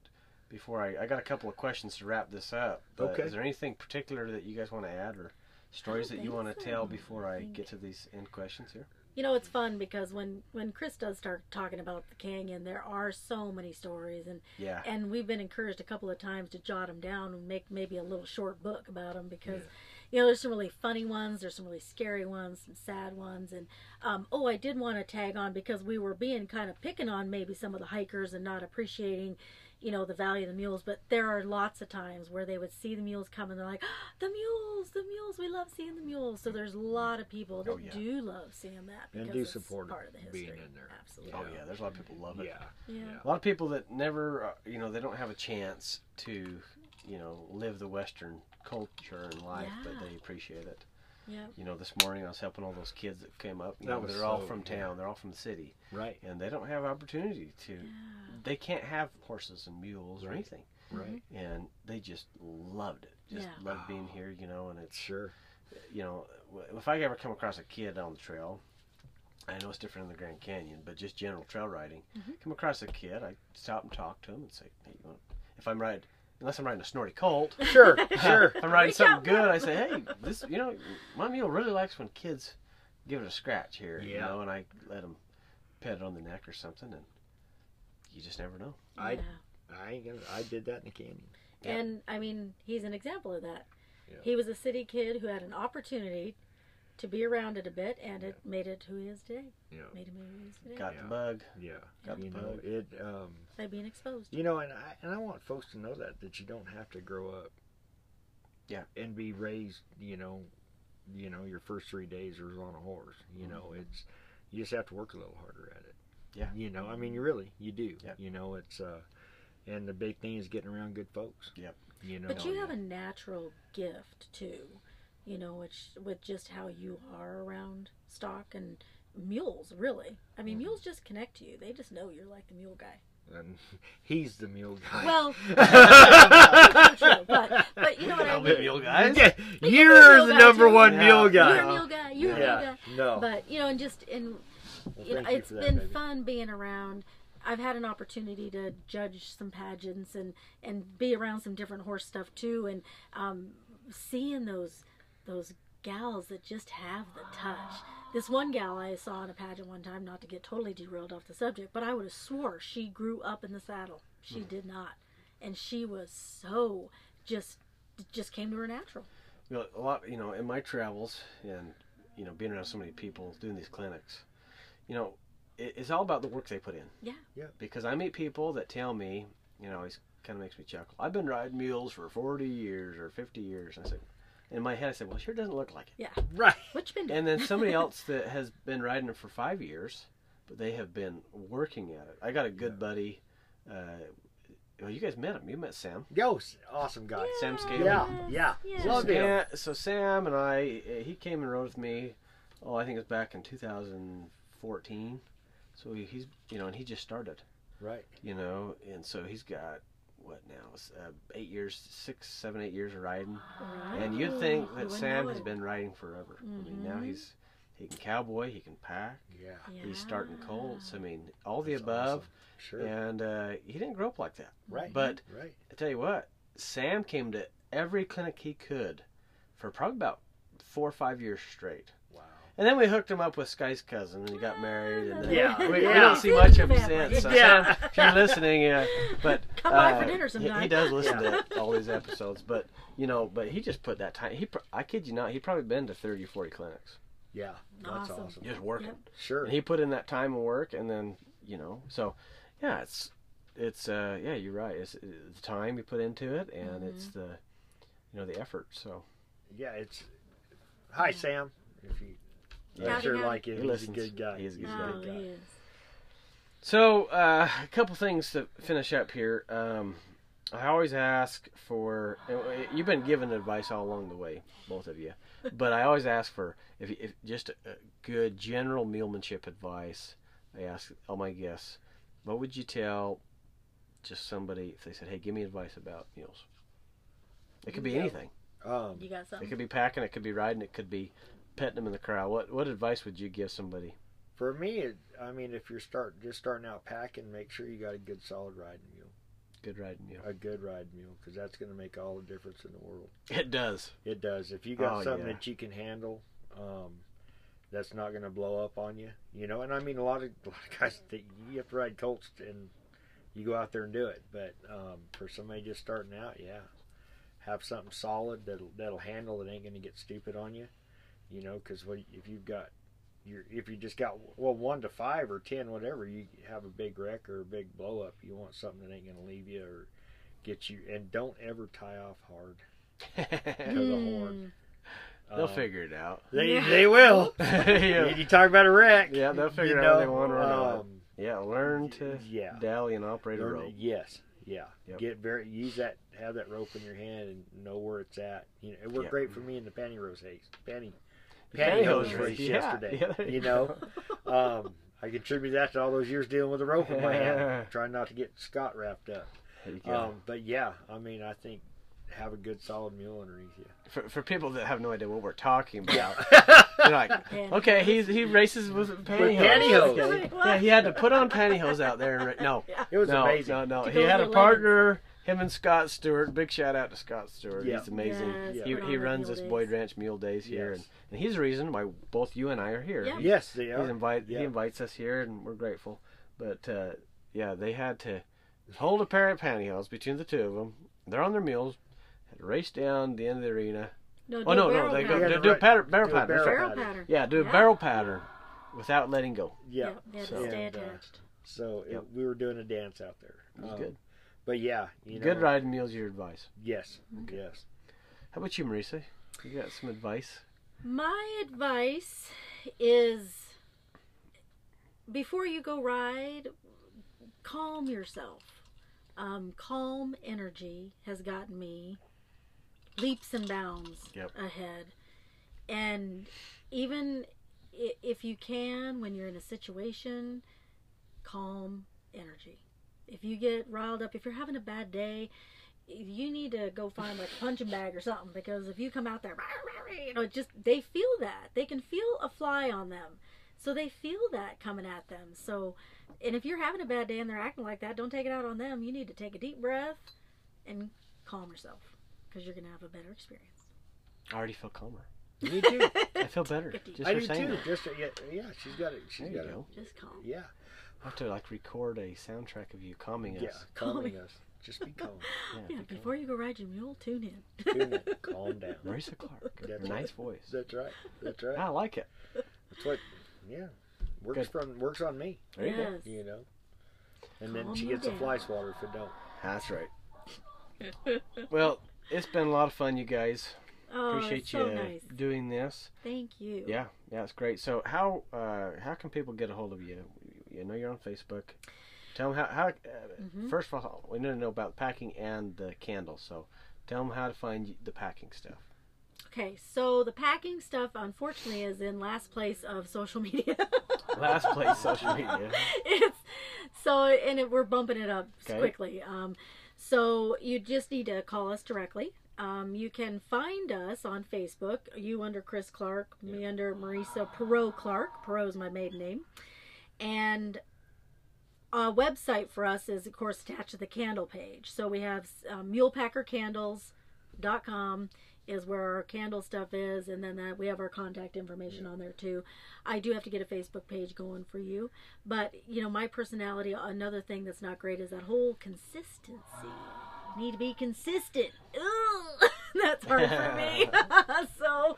before I I got a couple of questions to wrap this up. But Okay. Is there anything particular that you guys want to add, or stories that you want to so. tell before I I get to these end questions here? You know, it's fun because when when Chris does start talking about the canyon, there are so many stories, and Yeah. and we've been encouraged a couple of times to jot them down and make maybe a little short book about them because you know there's some really funny ones there's some really scary ones some sad ones and um, oh i did want to tag on because we were being kind of picking on maybe some of the hikers and not appreciating you know the value of the mules but there are lots of times where they would see the mules come and they're like "Ah, the mules the mules we love seeing the mules so there's a lot of people that Oh, yeah. do love seeing that And do it's support part of the it history being in there. absolutely Oh yeah, there's a lot of people love it. Yeah. yeah. A lot of people that never, uh, you know, they don't have a chance to, you know, live the Western culture and life, but they appreciate it. Yeah You know, this morning I was helping all those kids that came up. You That know, was they're all so- from yeah. town. They're all from the city, Right. and they don't have opportunity to. Yeah. They can't have horses and mules or anything, Right. and they just loved it. Just Yeah. loved being here. You know, and it's Sure. you know, if I ever come across a kid on the trail, I know it's different in the Grand Canyon, but just general trail riding, Mhm. come across a kid, I stop and talk to him and say, hey, you want, if I'm riding, unless I'm riding a snorty colt, Sure. Sure. if I'm riding something good, I say, hey, this, you know, my mule really likes when kids give it a scratch here, you know, and I let them pet it on the neck or something, and you just never know. I- yeah. I ain't gonna. I did that in the canyon. Yeah. And I mean, he's an example of that. Yeah. He was a city kid who had an opportunity to be around it a bit, and it made it who he is today. Yeah. Made him who he is today Got Yeah. the bug. Yeah. Got you the know bug. it. Um. by being exposed. You know, and I and I want folks to know that that you don't have to grow up. Yeah. And be raised. You know. You know, your first three days was on a horse. You know, it's you just have to work a little harder at it. Yeah. You know, I mean, you really you do. Yeah. You know, it's uh, and the big thing is getting around good folks. Yep. You know. But you have a natural gift too, you know, which with just how you are around stock and mules. Really, I mean, Mhm. mules just connect to you. They just know you're like the mule guy. and he's the mule guy. Well, true, but but you know what I I'll mean. be mule guys. Yeah, you're you're the number too. one Yeah. mule guy. You're a mule guy. You're a mule guy. No. But you know, and just in Well, you know, thank you it's that, been baby. fun being around. I've had an opportunity to judge some pageants and and be around some different horse stuff too, and um, seeing those those gals that just have the touch. This one gal I saw in a pageant one time, not to get totally derailed off the subject, but I would have swore she grew up in the saddle. She hmm. did not, and she was so just just came to her natural. You know, a lot, you know, in my travels and, you know, being around so many people doing these clinics, you know, it, it's all about the work they put in. Yeah. Yeah. Because I meet people that tell me, you know, it kind of makes me chuckle. I've been riding mules for 40 years or 50 years. And I said, in my head, I said, well, it sure doesn't look like it. Yeah. Right. What you been doing? And then somebody else that has been riding them for five years, but they have been working at it. I got a good buddy. Uh, well, you guys met him. You met Sam. Yo, awesome guy. Sam Scaly. Yeah, yeah. Yes. Love him. So Sam and I, uh, he came and rode with me. Oh, I think it was back in 2014. So he, he's, you know, and he just started, Right. you know, and so he's got what now? Uh, eight years, six, seven, eight years of riding, Right. and you'd think that wouldn't Sam has been riding forever. I mean, now Mhm. he's he can cowboy, he can pack, Yeah. he's starting colts. I mean, all the above, awesome. Sure. and uh, he didn't grow up like that. Right. But right. I tell you what, Sam came to every clinic he could for probably about four or five years straight. Wow. And then we hooked him up with Sky's cousin, and he got married. And then Yeah, we, we don't see much of him since. So Yeah. Sam, if you're listening, yeah, but Come by uh, for dinner he- sometime. He, does listen to all these episodes, but you know, but he just put that time. He, pr- I kid you not, he probably been to 30 or 40 clinics, Yeah. That's Awesome. awesome. just working. Yep. Sure. And he put in that time of work, and then you know, so yeah, it's it's uh yeah, you're right. It's, it's the time you put into it, and it's Mm-hmm. the you know the effort. So yeah. It's. Hi, Sam. If you. Yeah. I'm sure like it. He He's listens. a good guy. He is a good Oh, good he guy. is. So, uh, a couple things to finish up here. Um, I always ask for. You've been giving advice all along the way, both of you, but I always ask for if, if just a, a good general mulemanship advice. I ask all my guests, what would you tell just somebody if they said, "Hey, give me advice about meals"? It could be Yeah. anything. Um, You got something. It could be packing. It could be riding. It could be petting them in the corral. What what advice would you give somebody? for me, it, I mean, if you're start just starting out packing, make sure you got a good solid riding mule, Good riding mule. a good riding mule, because that's going to make all the difference in the world. It does. It does. If you got Oh, something yeah. that you can handle, um, that's not going to blow up on you, you know. And I mean, a lot of a lot of guys think you have to ride colts and you go out there and do it. But um, for somebody just starting out, yeah, have something solid that'll that'll handle it. Ain't going to get stupid on you, you know. Because if you've got you're, if you just got well one to five or ten whatever you have a big wreck or a big blow up you want something that ain't going to leave you or get you and don't ever tie off hard to the horn They'll Um, figure it out. they, Yeah. they will yeah. you talk about a wreck Yeah, they'll figure you it out when they want to run on um, Yeah, learn to yeah dally and operate a Learn- rope. yes yeah Yep. get very use that have that rope in your hand and know where it's at you know it worked Yep. great for me in the pantyhose race panty Pantyhose pantyhose race, race yeah. yesterday Yeah, you you know um I contribute that to all those years dealing with the rope in my hand trying not to get Scott wrapped up There you go. Um, but yeah, I mean, I think have a good solid mule underneath you. for, for people that have no idea what we're talking about, Yeah. they're like, okay, he's he races with pantyhose. pantyhose. Okay. Yeah, he had to put on pantyhose out there. And ra- no, it was no, amazing. no, no. To He had a with your partner. Him and Scott Stewart. Big shout out to Scott Stewart. Yeah. He's amazing. Yes, He, he runs this. Boyd Ranch Mule Days here, Yes. and, and he's the reason why both you and I are here. Yeah. He- Yes, they He's are. invite Yeah. he invites us here, and we're grateful. But uh, yeah, they had to hold a pair of pantyhose between the two of them. They're on their mules. Had to race down the end of the arena. No, Oh no, no, they go pattern. Yeah, they do a right. pattern, barrel Do pattern. that's barrel pattern. pattern. Yeah, do a barrel pattern without letting go. Yeah. they had So- to stay And, uh. So it- Yep. we were doing a dance out there. It was Um, good. But yeah, you know, Good riding mules. Your advice. Yes, yes. How about you, Marisa? You got some advice? My advice is before you go ride, calm yourself. Um, calm energy has gotten me leaps and bounds Yep. ahead. And even if you can, when you're in a situation, calm energy. If you get riled up, if you're having a bad day, you need to go find like a punching bag or something because if you come out there, you know, just they feel that they can feel a fly on them, so they feel that coming at them. So, and if you're having a bad day and they're acting like that, don't take it out on them. You need to take a deep breath and calm yourself because you're gonna have a better experience. I already feel calmer. Me too. I feel better. Good you. Just I do too. that. Just yeah, yeah. She's got it. She's There you got go. Just calm. Yeah, I have to like record a soundtrack of you calming us. yeah. Calming Calming. us. Just be calm. Yeah, Yeah, be calm. before you go ride your mule, tune in. Tune in. Calm down. Marisa Clark. That's nice right. voice. That's right. That's right. I like it. That's what. Yeah. Works Good. from works on me. There you go. yes. You know. And then she you gets a down. fly swatter if it don't. That's right. Well, it's been a lot of fun, you guys. Oh, Appreciate it's so you nice. doing this. Thank you. Yeah, yeah, it's great. So, how uh, how can people get a hold of you? You know, you're on Facebook. Tell them how. how uh, Mhm. First of all, we need to know about packing and the candles. So, tell them how to find the packing stuff. Okay, so the packing stuff, unfortunately, is in last place of social media. Last place, social media. it's so, and it, we're bumping it up Okay. quickly. Um, So you just need to call us directly. Um, you can find us on Facebook. You under Chris Clark, me under Marisa Perot Clark. Perot is my maiden name. And a website for us is, of course, attached to the candle page. So we have um, mulepackercandles.com is where our candle stuff is, and then that we have our contact information on there too. I do have to get a Facebook page going for you, but you know my personality. Another thing that's not great is that whole consistency. Need to be consistent. Ugh, that's hard for me. so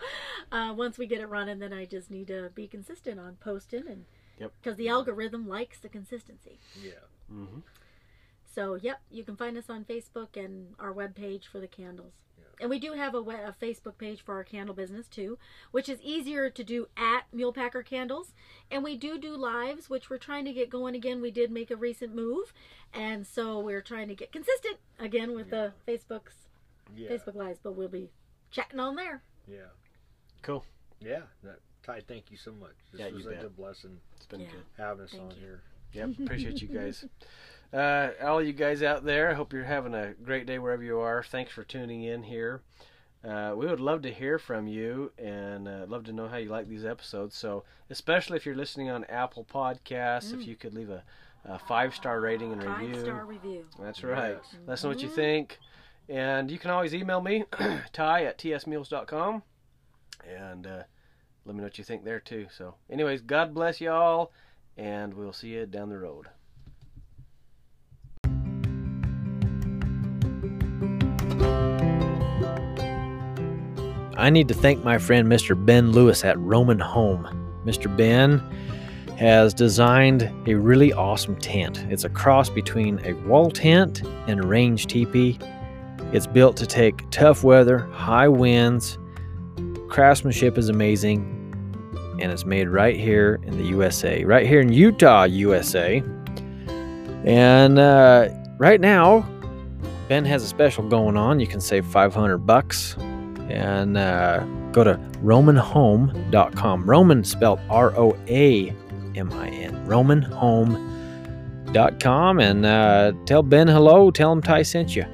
uh, once we get it running, then I just need to be consistent on posting and Yep. because the algorithm likes the consistency. Yeah. Mm-hmm. So, yep, you can find us on Facebook and our webpage for the candles. Yeah. And we do have a, we- a Facebook page for our candle business too, which is easier to do at Mulepacker Candles. And we do do lives, which we're trying to get going again. We did make a recent move, and so we're trying to get consistent again with the Facebook's Yeah. Facebook lives. But we'll be chatting on there. Yeah. Cool. Yeah. That, Ty, thank you so much. This Yeah, you was a bet. good blessing It's been Yeah. good. having us Thank on you. here. Yep, appreciate you guys. Uh, all you guys out there, I hope you're having a great day wherever you are. Thanks for tuning in here. Uh, we would love to hear from you and uh, love to know how you like these episodes. So, especially if you're listening on Apple Podcasts, if you could leave a, a five star rating and Five review. star review. That's right. Yes. Let us know what you Mhm. think. And you can always email me, ty at tsmeals.com. And uh, let me know what you think there, too. So, anyways, God bless y'all, and we'll see you down the road. I need to thank my friend Mr. Ben Lewis at Roamin Home. Mr. Ben has designed a really awesome tent. It's a cross between a wall tent and a range teepee. It's built to take tough weather, high winds. Craftsmanship is amazing, and it's made right here in the USA, right here in Utah, USA. And uh, right now, Ben has a special going on. You can save 500 bucks and uh, go to roaminhome.com. Roamin spelled R O A M I N. Roaminhome.com and uh, tell Ben hello. Tell him Ty sent you.